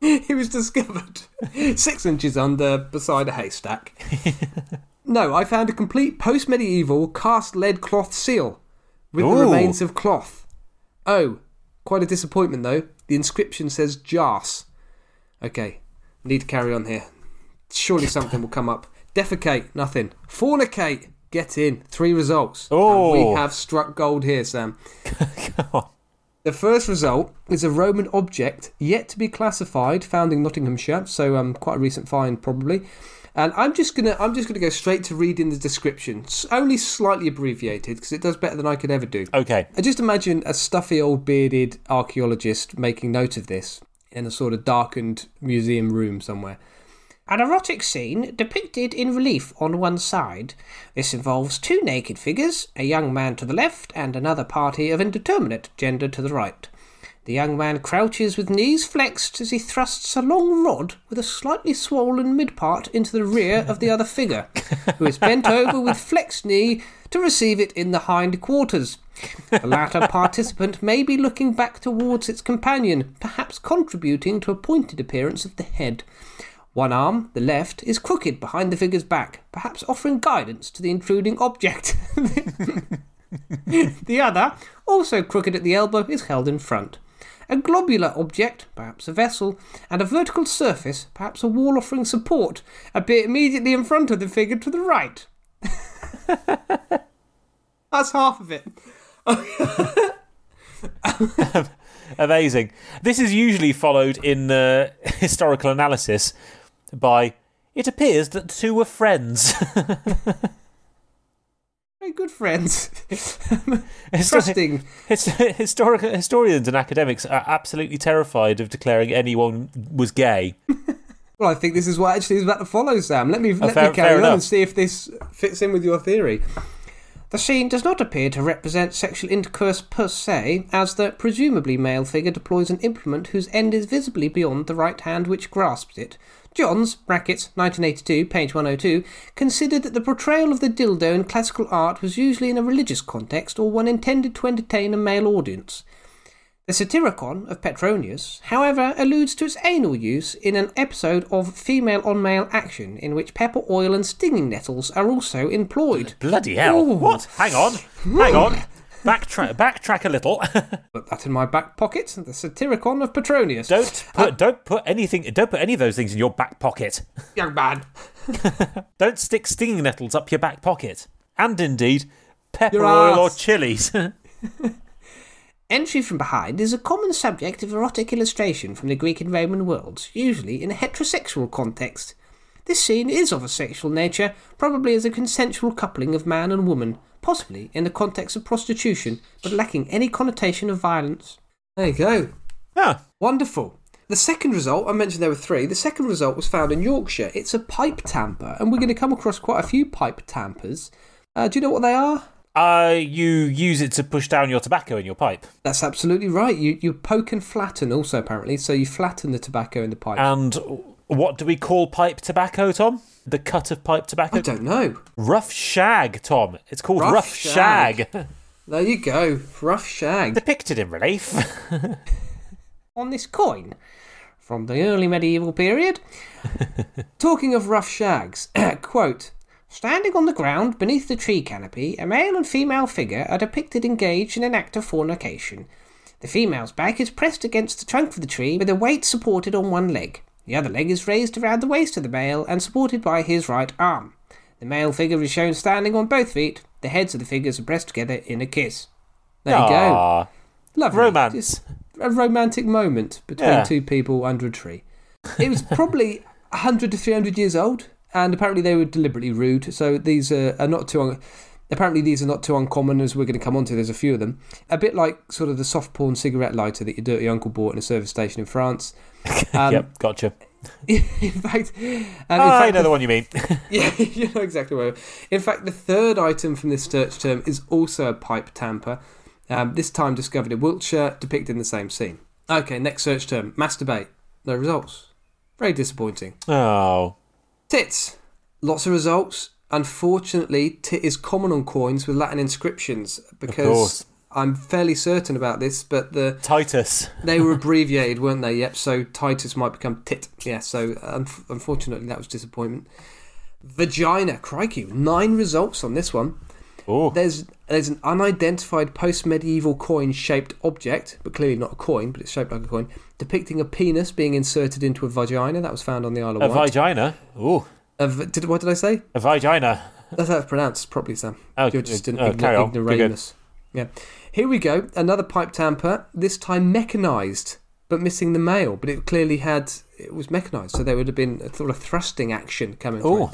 He was discovered six inches under beside a haystack. no, I found a complete post medieval cast lead cloth seal with the remains of cloth. Oh, quite a disappointment though. The inscription says Jas. Okay, need to carry on here. Surely something will come up. Defecate, nothing. Fornicate, get in. Three results. And Oh. we have struck gold here, Sam. Come on. The first result is a Roman object yet to be classified, found in Nottinghamshire, so um, quite a recent find probably. And I'm just gonna I'm just gonna go straight to reading the description, s- only slightly abbreviated because it does better than I could ever do. Okay. I just imagine a stuffy old bearded archaeologist making note of this in a sort of darkened museum room somewhere. An erotic scene depicted in relief on one side. This involves two naked figures, a young man to the left and another party of indeterminate gender to the right. The young man crouches with knees flexed as he thrusts a long rod with a slightly swollen mid part into the rear of the other figure, who is bent over with flexed knee to receive it in the hind quarters. The latter participant may be looking back towards its companion, perhaps contributing to a pointed appearance of the head. One arm, the left, is crooked behind the figure's back, perhaps offering guidance to the intruding object. the other, also crooked at the elbow, is held in front. A globular object, perhaps a vessel, and a vertical surface, perhaps a wall offering support, appear immediately in front of the figure to the right. That's half of it. Amazing. This is usually followed in uh, historical analysis by it appears that the two were friends. Very good friends. Histori- Trusting. his- historical historians and academics are absolutely terrified of declaring anyone was gay. Well, I think this is what actually is about to follow, Sam. Let me, oh, let Oh, fair- me carry on enough. and see if this fits in with your theory. The scene does not appear to represent sexual intercourse per se, as the presumably male figure deploys an implement whose end is visibly beyond the right hand which grasps it. Johns, brackets, 1982, page 102, considered that the portrayal of the dildo in classical art was usually in a religious context or one intended to entertain a male audience. The Satyricon of Petronius, however, alludes to its anal use in an episode of female on male action in which pepper oil and stinging nettles are also employed. Bloody hell. Ooh. What? Hang on. Hang on. Backtrack, backtrack a little. Put that in my back pocket, the Satyricon of Petronius. don't put don't put anything don't put any of those things in your back pocket. young man. Don't stick stinging nettles up your back pocket. And indeed, pepper Your oil or chilies. Entry from behind is a common subject of erotic illustration from the Greek and Roman worlds, usually in a heterosexual context. This scene is of a sexual nature, probably as a consensual coupling of man and woman, possibly in the context of prostitution, but lacking any connotation of violence. There you go. ah, Wonderful. The second result, I mentioned there were three. The second result was found in Yorkshire. It's a pipe tamper, and we're going to come across quite a few pipe tampers. Uh, do you know what they are? uh, you use it to push down your tobacco in your pipe. That's absolutely right. You you poke and flatten also apparently, so you flatten the tobacco in the pipe. And what do we call pipe tobacco, Tom? The cut of pipe tobacco? I don't know. Rough shag, Tom. It's called Rough rough, shag. shag. There you go. Rough shag. Depicted in relief. on this coin from the early medieval period. Talking of rough shags, quote, Standing on the ground beneath the tree canopy, a male and female figure are depicted engaged in an act of fornication. The female's back is pressed against the trunk of the tree with a weight supported on one leg. The other leg is raised around the waist of the male and supported by his right arm. The male figure is shown standing on both feet. The heads of the figures are pressed together in a kiss. There you go. Lovely. Romance. Just a romantic moment between Yeah. two people under a tree. It was probably 100 to 300 years old, and apparently they were deliberately rude. So these are, are not too. Un- apparently these are not too uncommon, as we're going to come on to. There's a few of them. A bit like sort of the soft porn cigarette lighter that your dirty uncle bought in a service station in France. Um, yep, gotcha. In fact, and in I fact, know the one you mean. yeah, you know exactly where. In fact, the third item from this search term is also a pipe tamper, um, this time discovered in Wiltshire, depicted in the same scene. Okay, next search term masturbate. No results. Very disappointing. oh, Tits. Lots of results. Unfortunately, tit is common on coins with Latin inscriptions because. I'm fairly certain about this, but the Titus. they were abbreviated, weren't they? Yep. So Titus might become tit. Yeah. So un- unfortunately, that was disappointment. Vagina, crikey, nine results on this one. Oh, There's there's an unidentified post-medieval coin-shaped object, but clearly not a coin, but it's shaped like a coin, depicting a penis being inserted into a vagina. That was found on the Isle of Wight. a vagina. Oh, A v- did, what did I say? a vagina. That's how it's pronounced properly, Sam. Oh, You're just an oh, carry igno- on. Good, good. ignoramus. Yeah. Here we go. Another pipe tamper. This time mechanized, but missing the male. But it clearly had. It was mechanized, so there would have been a sort of thrusting action coming through. Oh,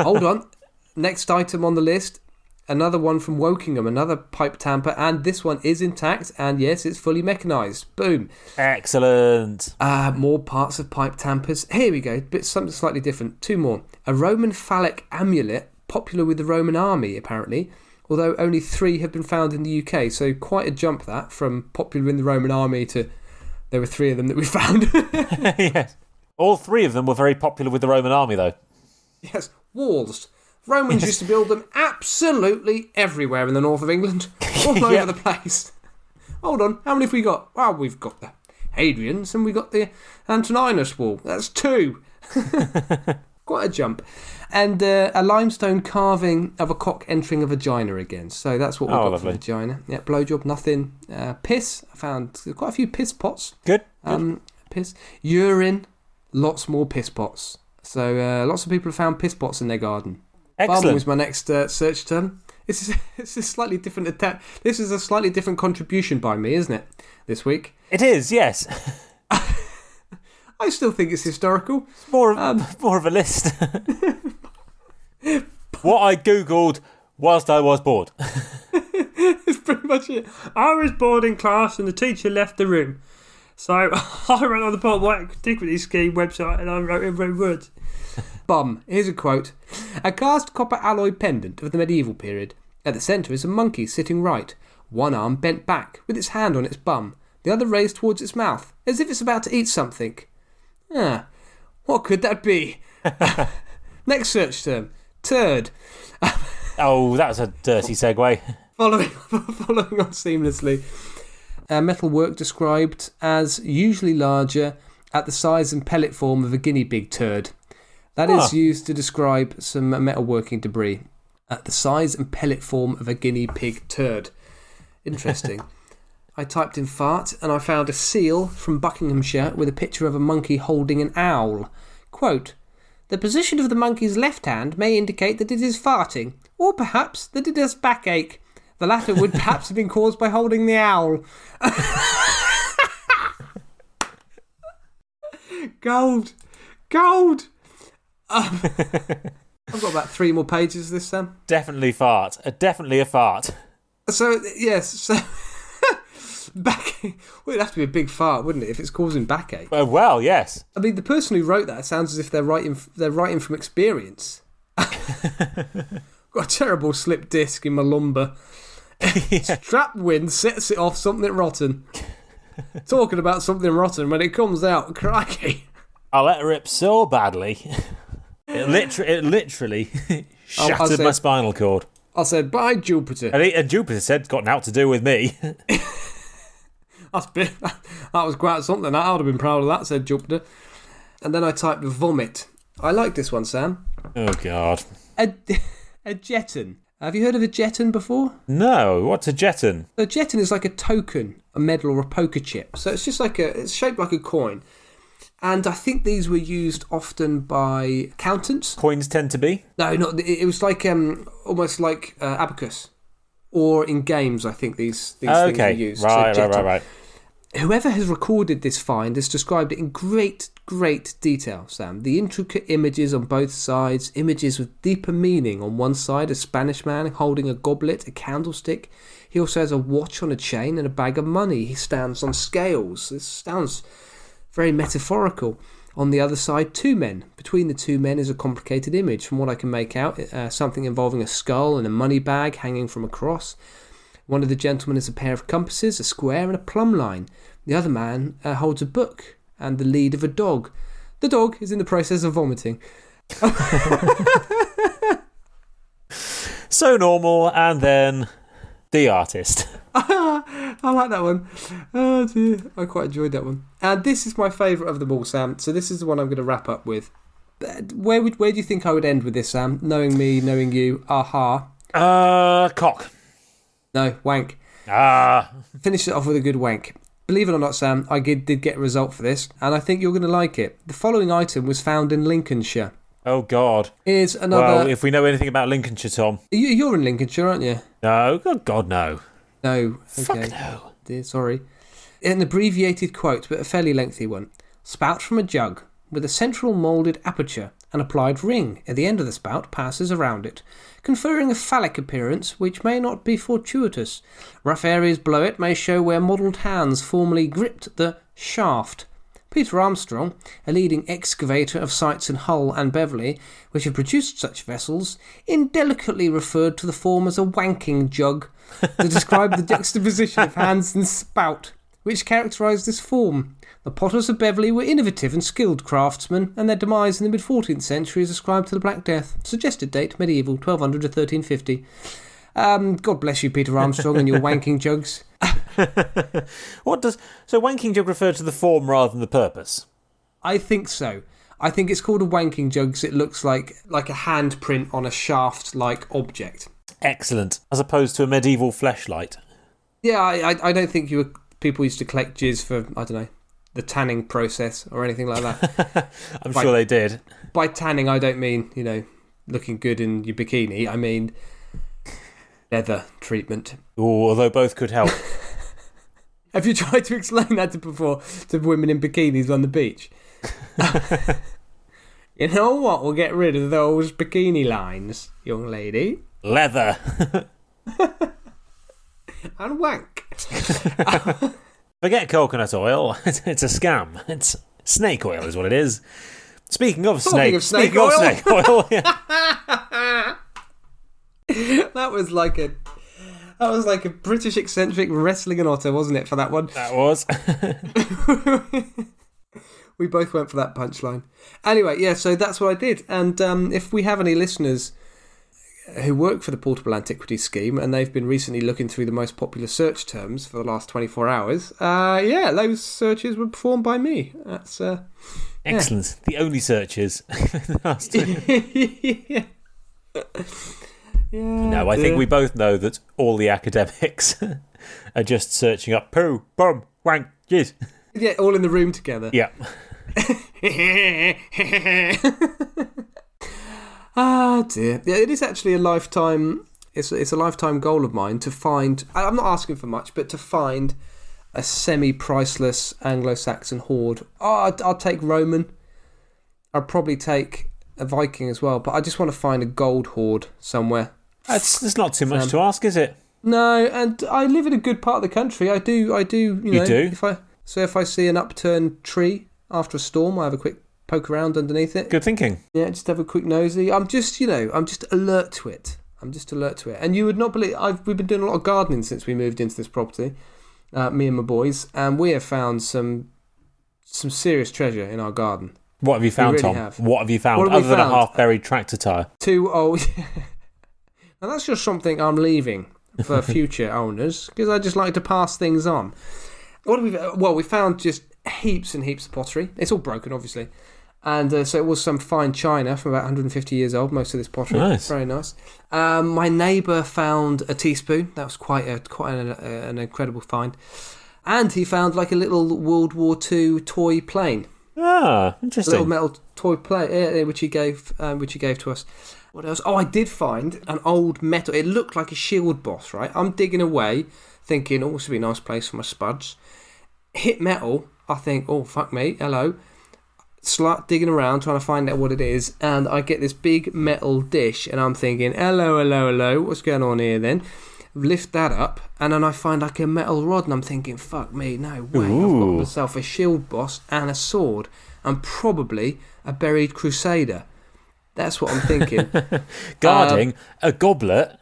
Hold on. Next item on the list. Another one from Wokingham. Another pipe tamper, and this one is intact. And yes, it's fully mechanized. Boom. excellent. Uh, more parts of pipe tampers. Here we go. Bit something slightly different. Two more. A Roman phallic amulet, popular with the Roman army, apparently. Although only three have been found in the UK, so quite a jump that from popular in the Roman army to there were three of them that we found. yes. All three of them were very popular with the Roman army, though. yes, walls. Romans used to build them absolutely everywhere in the north of England, all over the place. Hold on, how many have we got? Well, we've got the Hadrian's and we got the Antoninus wall. That's two. Quite a jump. And uh, a limestone carving of a cock entering a vagina again. So that's what we've Oh, got for lovely. vagina. Yeah, blowjob, nothing. Uh, piss. I found quite a few piss pots. Good. Um, piss. Urine. Lots more piss pots. So uh, lots of people have found piss pots in their garden. Excellent. was my next uh, search term. This is it's a slightly different attack. This is a slightly different contribution by me, isn't it? This week, It is, yes. I still think it's historical. It's More of, Um, more of a list. what I googled whilst I was bored. That's pretty much it. I was bored in class and the teacher left the room. So I went on the Pop White Antiquity Scheme website and I wrote in red words. Bum. Here's a quote. A cast copper alloy pendant of the medieval period. At the centre is a monkey sitting right, one arm bent back, with its hand on its bum, the other raised towards its mouth, as if it's about to eat something. Ah, what could that be? Next search term. Turd. Oh, that was a dirty segue. Following, following on seamlessly. Uh, metalwork described as usually larger at the size and pellet form of a guinea pig turd. That is Huh. used to describe some metalworking debris at the size and pellet form of a guinea pig turd. Interesting. I typed in fart and I found a seal from Buckinghamshire with a picture of a monkey holding an owl. Quote The position of the monkey's left hand may indicate that it is farting, or perhaps that it has backache. The latter would perhaps have been caused by holding the owl. Gold! Gold! Um, I've got about three more pages this time. Definitely fart. Uh, definitely a fart. So, yes, so. backache. Well, it'd have to be a big fart, wouldn't it, if it's causing backache? Uh, well, yes. I mean, the person who wrote that sounds as if they're writing, they're writing from experience. Got a terrible slip disc in my lumbar. Strap wind sets it off something rotten. Talking about something rotten when it comes out, crikey. I let it rip so badly. It, liter- it literally shattered say- my spinal cord. I said, "By Jupiter." And, he, and Jupiter said, "Got out to do with me." That's bit, that was quite something. I would have been proud of that, said Jupiter. And then I typed vomit. I like this one, Sam. oh God. A, a jeton. Have you heard of a jeton before? No, what's a jeton? A jeton is like a token, a medal, or a poker chip. So it's just like a, it's shaped like a coin. And I think these were used often by accountants. Coins tend to be. No, not. It was like um, almost like uh, abacus, or in games. I think these these things okay, were used. So right, right, right, right. Whoever has recorded this find has described it in great, great detail, Sam. The intricate images on both sides, images with deeper meaning. On one side, a Spanish man holding a goblet, a candlestick. He also has a watch on a chain and a bag of money. He stands on scales. This sounds very metaphorical. On the other side, two men. Between the two men is a complicated image. From what I can make out, uh, something involving a skull and a money bag hanging from a cross. One of the gentlemen has a pair of compasses, a square, and a plumb line. The other man uh, holds a book and the lead of a dog. The dog is in the process of vomiting. So normal, and then the artist. I like that one. Oh dear, I quite enjoyed that one. And this is my favourite of them all, Sam. So this is the one I'm going to wrap up with. Uh, Where would where do you think I would end with this, Sam? Knowing me, knowing you. Aha. Uh, cock. No, wank. Ah, Finish it off with a good wank. Believe it or not, Sam, I did, did get a result for this, and I think you're going to like it. The following item was found in Lincolnshire. oh God. Here's another. Well, if we know anything about Lincolnshire, Tom. You're in Lincolnshire, aren't you? No, oh God, no. No. Fuck Okay. no. Dear, sorry. An abbreviated quote, but a fairly lengthy one. Spout from a jug with a central moulded aperture. An applied ring at the end of the spout passes around it, conferring a phallic appearance which may not be fortuitous. Rough areas below it may show where modelled hands formerly gripped the shaft. Peter Armstrong, a leading excavator of sites in Hull and Beverley, which have produced such vessels, indelicately referred to the form as a wanking jug to describe the juxtaposition of hands and spout, which characterised this form. The potters of Beverley were innovative and skilled craftsmen, and their demise in the mid 14th century is ascribed to the Black Death. Suggested date medieval 1200 to 1350. Um, God bless you, Peter Armstrong, and your wanking jugs. What does so wanking jug refer to the form rather than the purpose? I think so. I think it's called a wanking jug 'cause it looks like like a handprint on a shaft-like object. Excellent, as opposed to a medieval flashlight. Yeah, I, I, I don't think you were, people used to collect jizz for I don't know the tanning process or anything like that. I'm Right. sure they did. By tanning, I don't mean you know looking good in your bikini. I mean leather treatment. Ooh, although both could help. Have you tried to explain that to before to women in bikinis on the beach? you know what? We'll get rid of those bikini lines, young lady, Leather. and wank. Forget coconut oil. It's, a scam. It's snake oil, is what it is. Speaking of Talking snake, of snake speaking of oil. snake oil, yeah. That was like a that was like a British eccentric wrestling an otter, wasn't it? For that one, that was. we both went for that punchline. Anyway, yeah, so that's what I did. And um, if we have any listeners who work for the Portable Antiquities Scheme and they've been recently looking through the most popular search terms for the last 24 hours, uh, yeah, those searches were performed by me. That's uh, Excellent. The only searches. yeah. No, I think we both know that all the academics are just searching up poo, bum, wank, jizz. yeah, all in the room together. Yeah. Ah dear. Yeah, it is actually a lifetime. It's it's a lifetime goal of mine to find. I'm not asking for much, but to find a semi-priceless Anglo-Saxon hoard. Oh, I'd, I'll take Roman. I'd probably take a Viking as well, but I just want to find a gold hoard somewhere. That's, not too much Um, to ask, is it? No, and I live in a good part of the country. I do. I do. You, You know, do? If I so if I see an upturned tree after a storm, I have a quick poke around underneath it. Good thinking. Yeah, just have a quick nosy. I'm just, you know, I'm just alert to it. I'm just alert to it. And you would not believe, I've we've been doing a lot of gardening since we moved into this property, uh, me and my boys, and we have found some some serious treasure in our garden. What have you found, really Tom? have. What have you found have other than a half buried tractor tyre? Two old, And that's just something I'm leaving for future owners because I just like to pass things on. What we? Well, we found just heaps and heaps of pottery. It's all broken, obviously. And uh, so it was some fine china from about 150 years old. Most of this pottery, Nice. very nice. Um, my neighbour found a teaspoon. That was quite a quite an, an incredible find. And he found like a little World War II toy plane, Ah, interesting. a little metal toy plane, yeah, yeah, which he gave, um, which he gave to us. What else? Oh, I did find an old metal. It looked like a shield boss, right? I'm digging away, thinking, oh, this would be a nice place for my spuds. Hit metal. I think, oh, fuck me, hello. Start digging around trying to find out what it is, and I get this big metal dish, and I'm thinking, hello, hello, hello, what's going on here then? Lift that up, and then I find like a metal rod, and I'm thinking, fuck me, no way. I've got myself a shield boss and a sword, and probably a buried crusader. That's what I'm thinking. Guarding a goblet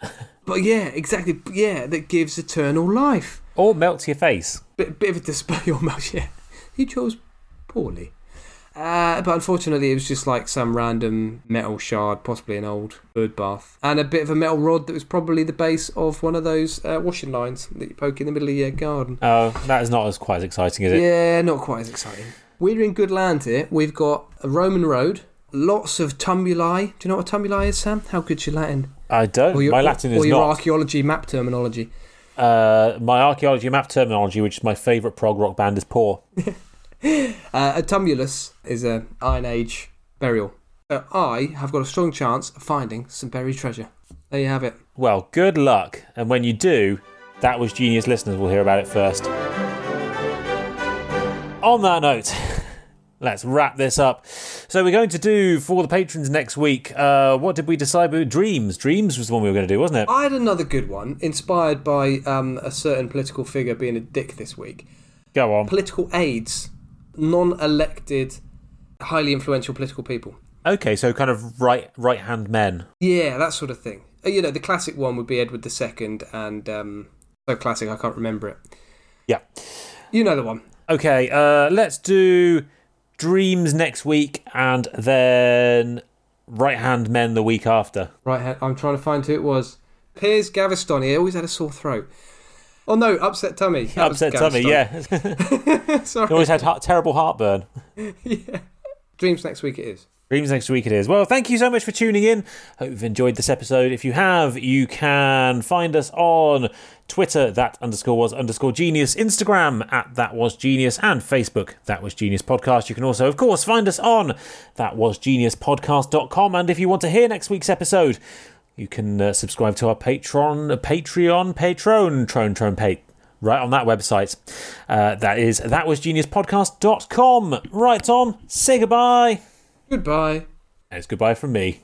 but yeah, exactly. Yeah, that gives eternal life. or melts your face. Bit, bit of a display your mouth, yeah. You chose poorly. Uh, but unfortunately, it was just like some random metal shard, possibly an old bird bath, and a bit of a metal rod that was probably the base of one of those uh, washing lines that you poke in the middle of your garden. Oh, that is not as quite as exciting, is it? Yeah, not quite as exciting. We're in good land here. We've got a Roman road, lots of tumuli. Do you know what a tumuli is, Sam? How good's your Latin? I don't. Or your, my Latin or is your not. archaeology map terminology. Uh, my archaeology map terminology, which is my favourite prog rock band, is poor. Uh, a tumulus is a Iron Age burial. Uh, I have got a strong chance of finding some buried treasure. There you have it. Well, good luck. And when you do, that was genius listeners will hear about it first. On that note, let's wrap this up. So we're going to do for the patrons next week. Uh, what did we decide? about? Dreams. Dreams was the one we were going to do, wasn't it? I had another good one, inspired by um, a certain political figure being a dick this week. Go on. Political aides, non-elected, highly influential political people. Okay, so kind of right right hand men. Yeah, that sort of thing. Uh, You know, the classic one would be Edward II, and um, so classic I can't remember it. Yeah. You know the one. Okay, uh, let's do dreams next week and then right hand men the week after. Right, hand- I'm trying to find who it was. Piers Gaveston. He always had a sore throat. Oh no, upset tummy. That Upset tummy, yeah. Sorry. Always had heart- terrible heartburn. yeah. Dreams next week it is. Dreams next week it is. Well, thank you so much for tuning in. Hope you've enjoyed this episode. If you have, you can find us on Twitter, that underscore was underscore genius, Instagram at that was genius, and Facebook, that was genius podcast. You can also, of course, find us on that was geniuspodcast.com. And if you want to hear next week's episode, you can uh, subscribe to our Patreon, Patreon, Patron, Tron, Tron, Pate. Right on that website. Uh, that is thatwasgeniuspodcast.com. Right, Tom, say goodbye. Goodbye. And it's goodbye from me.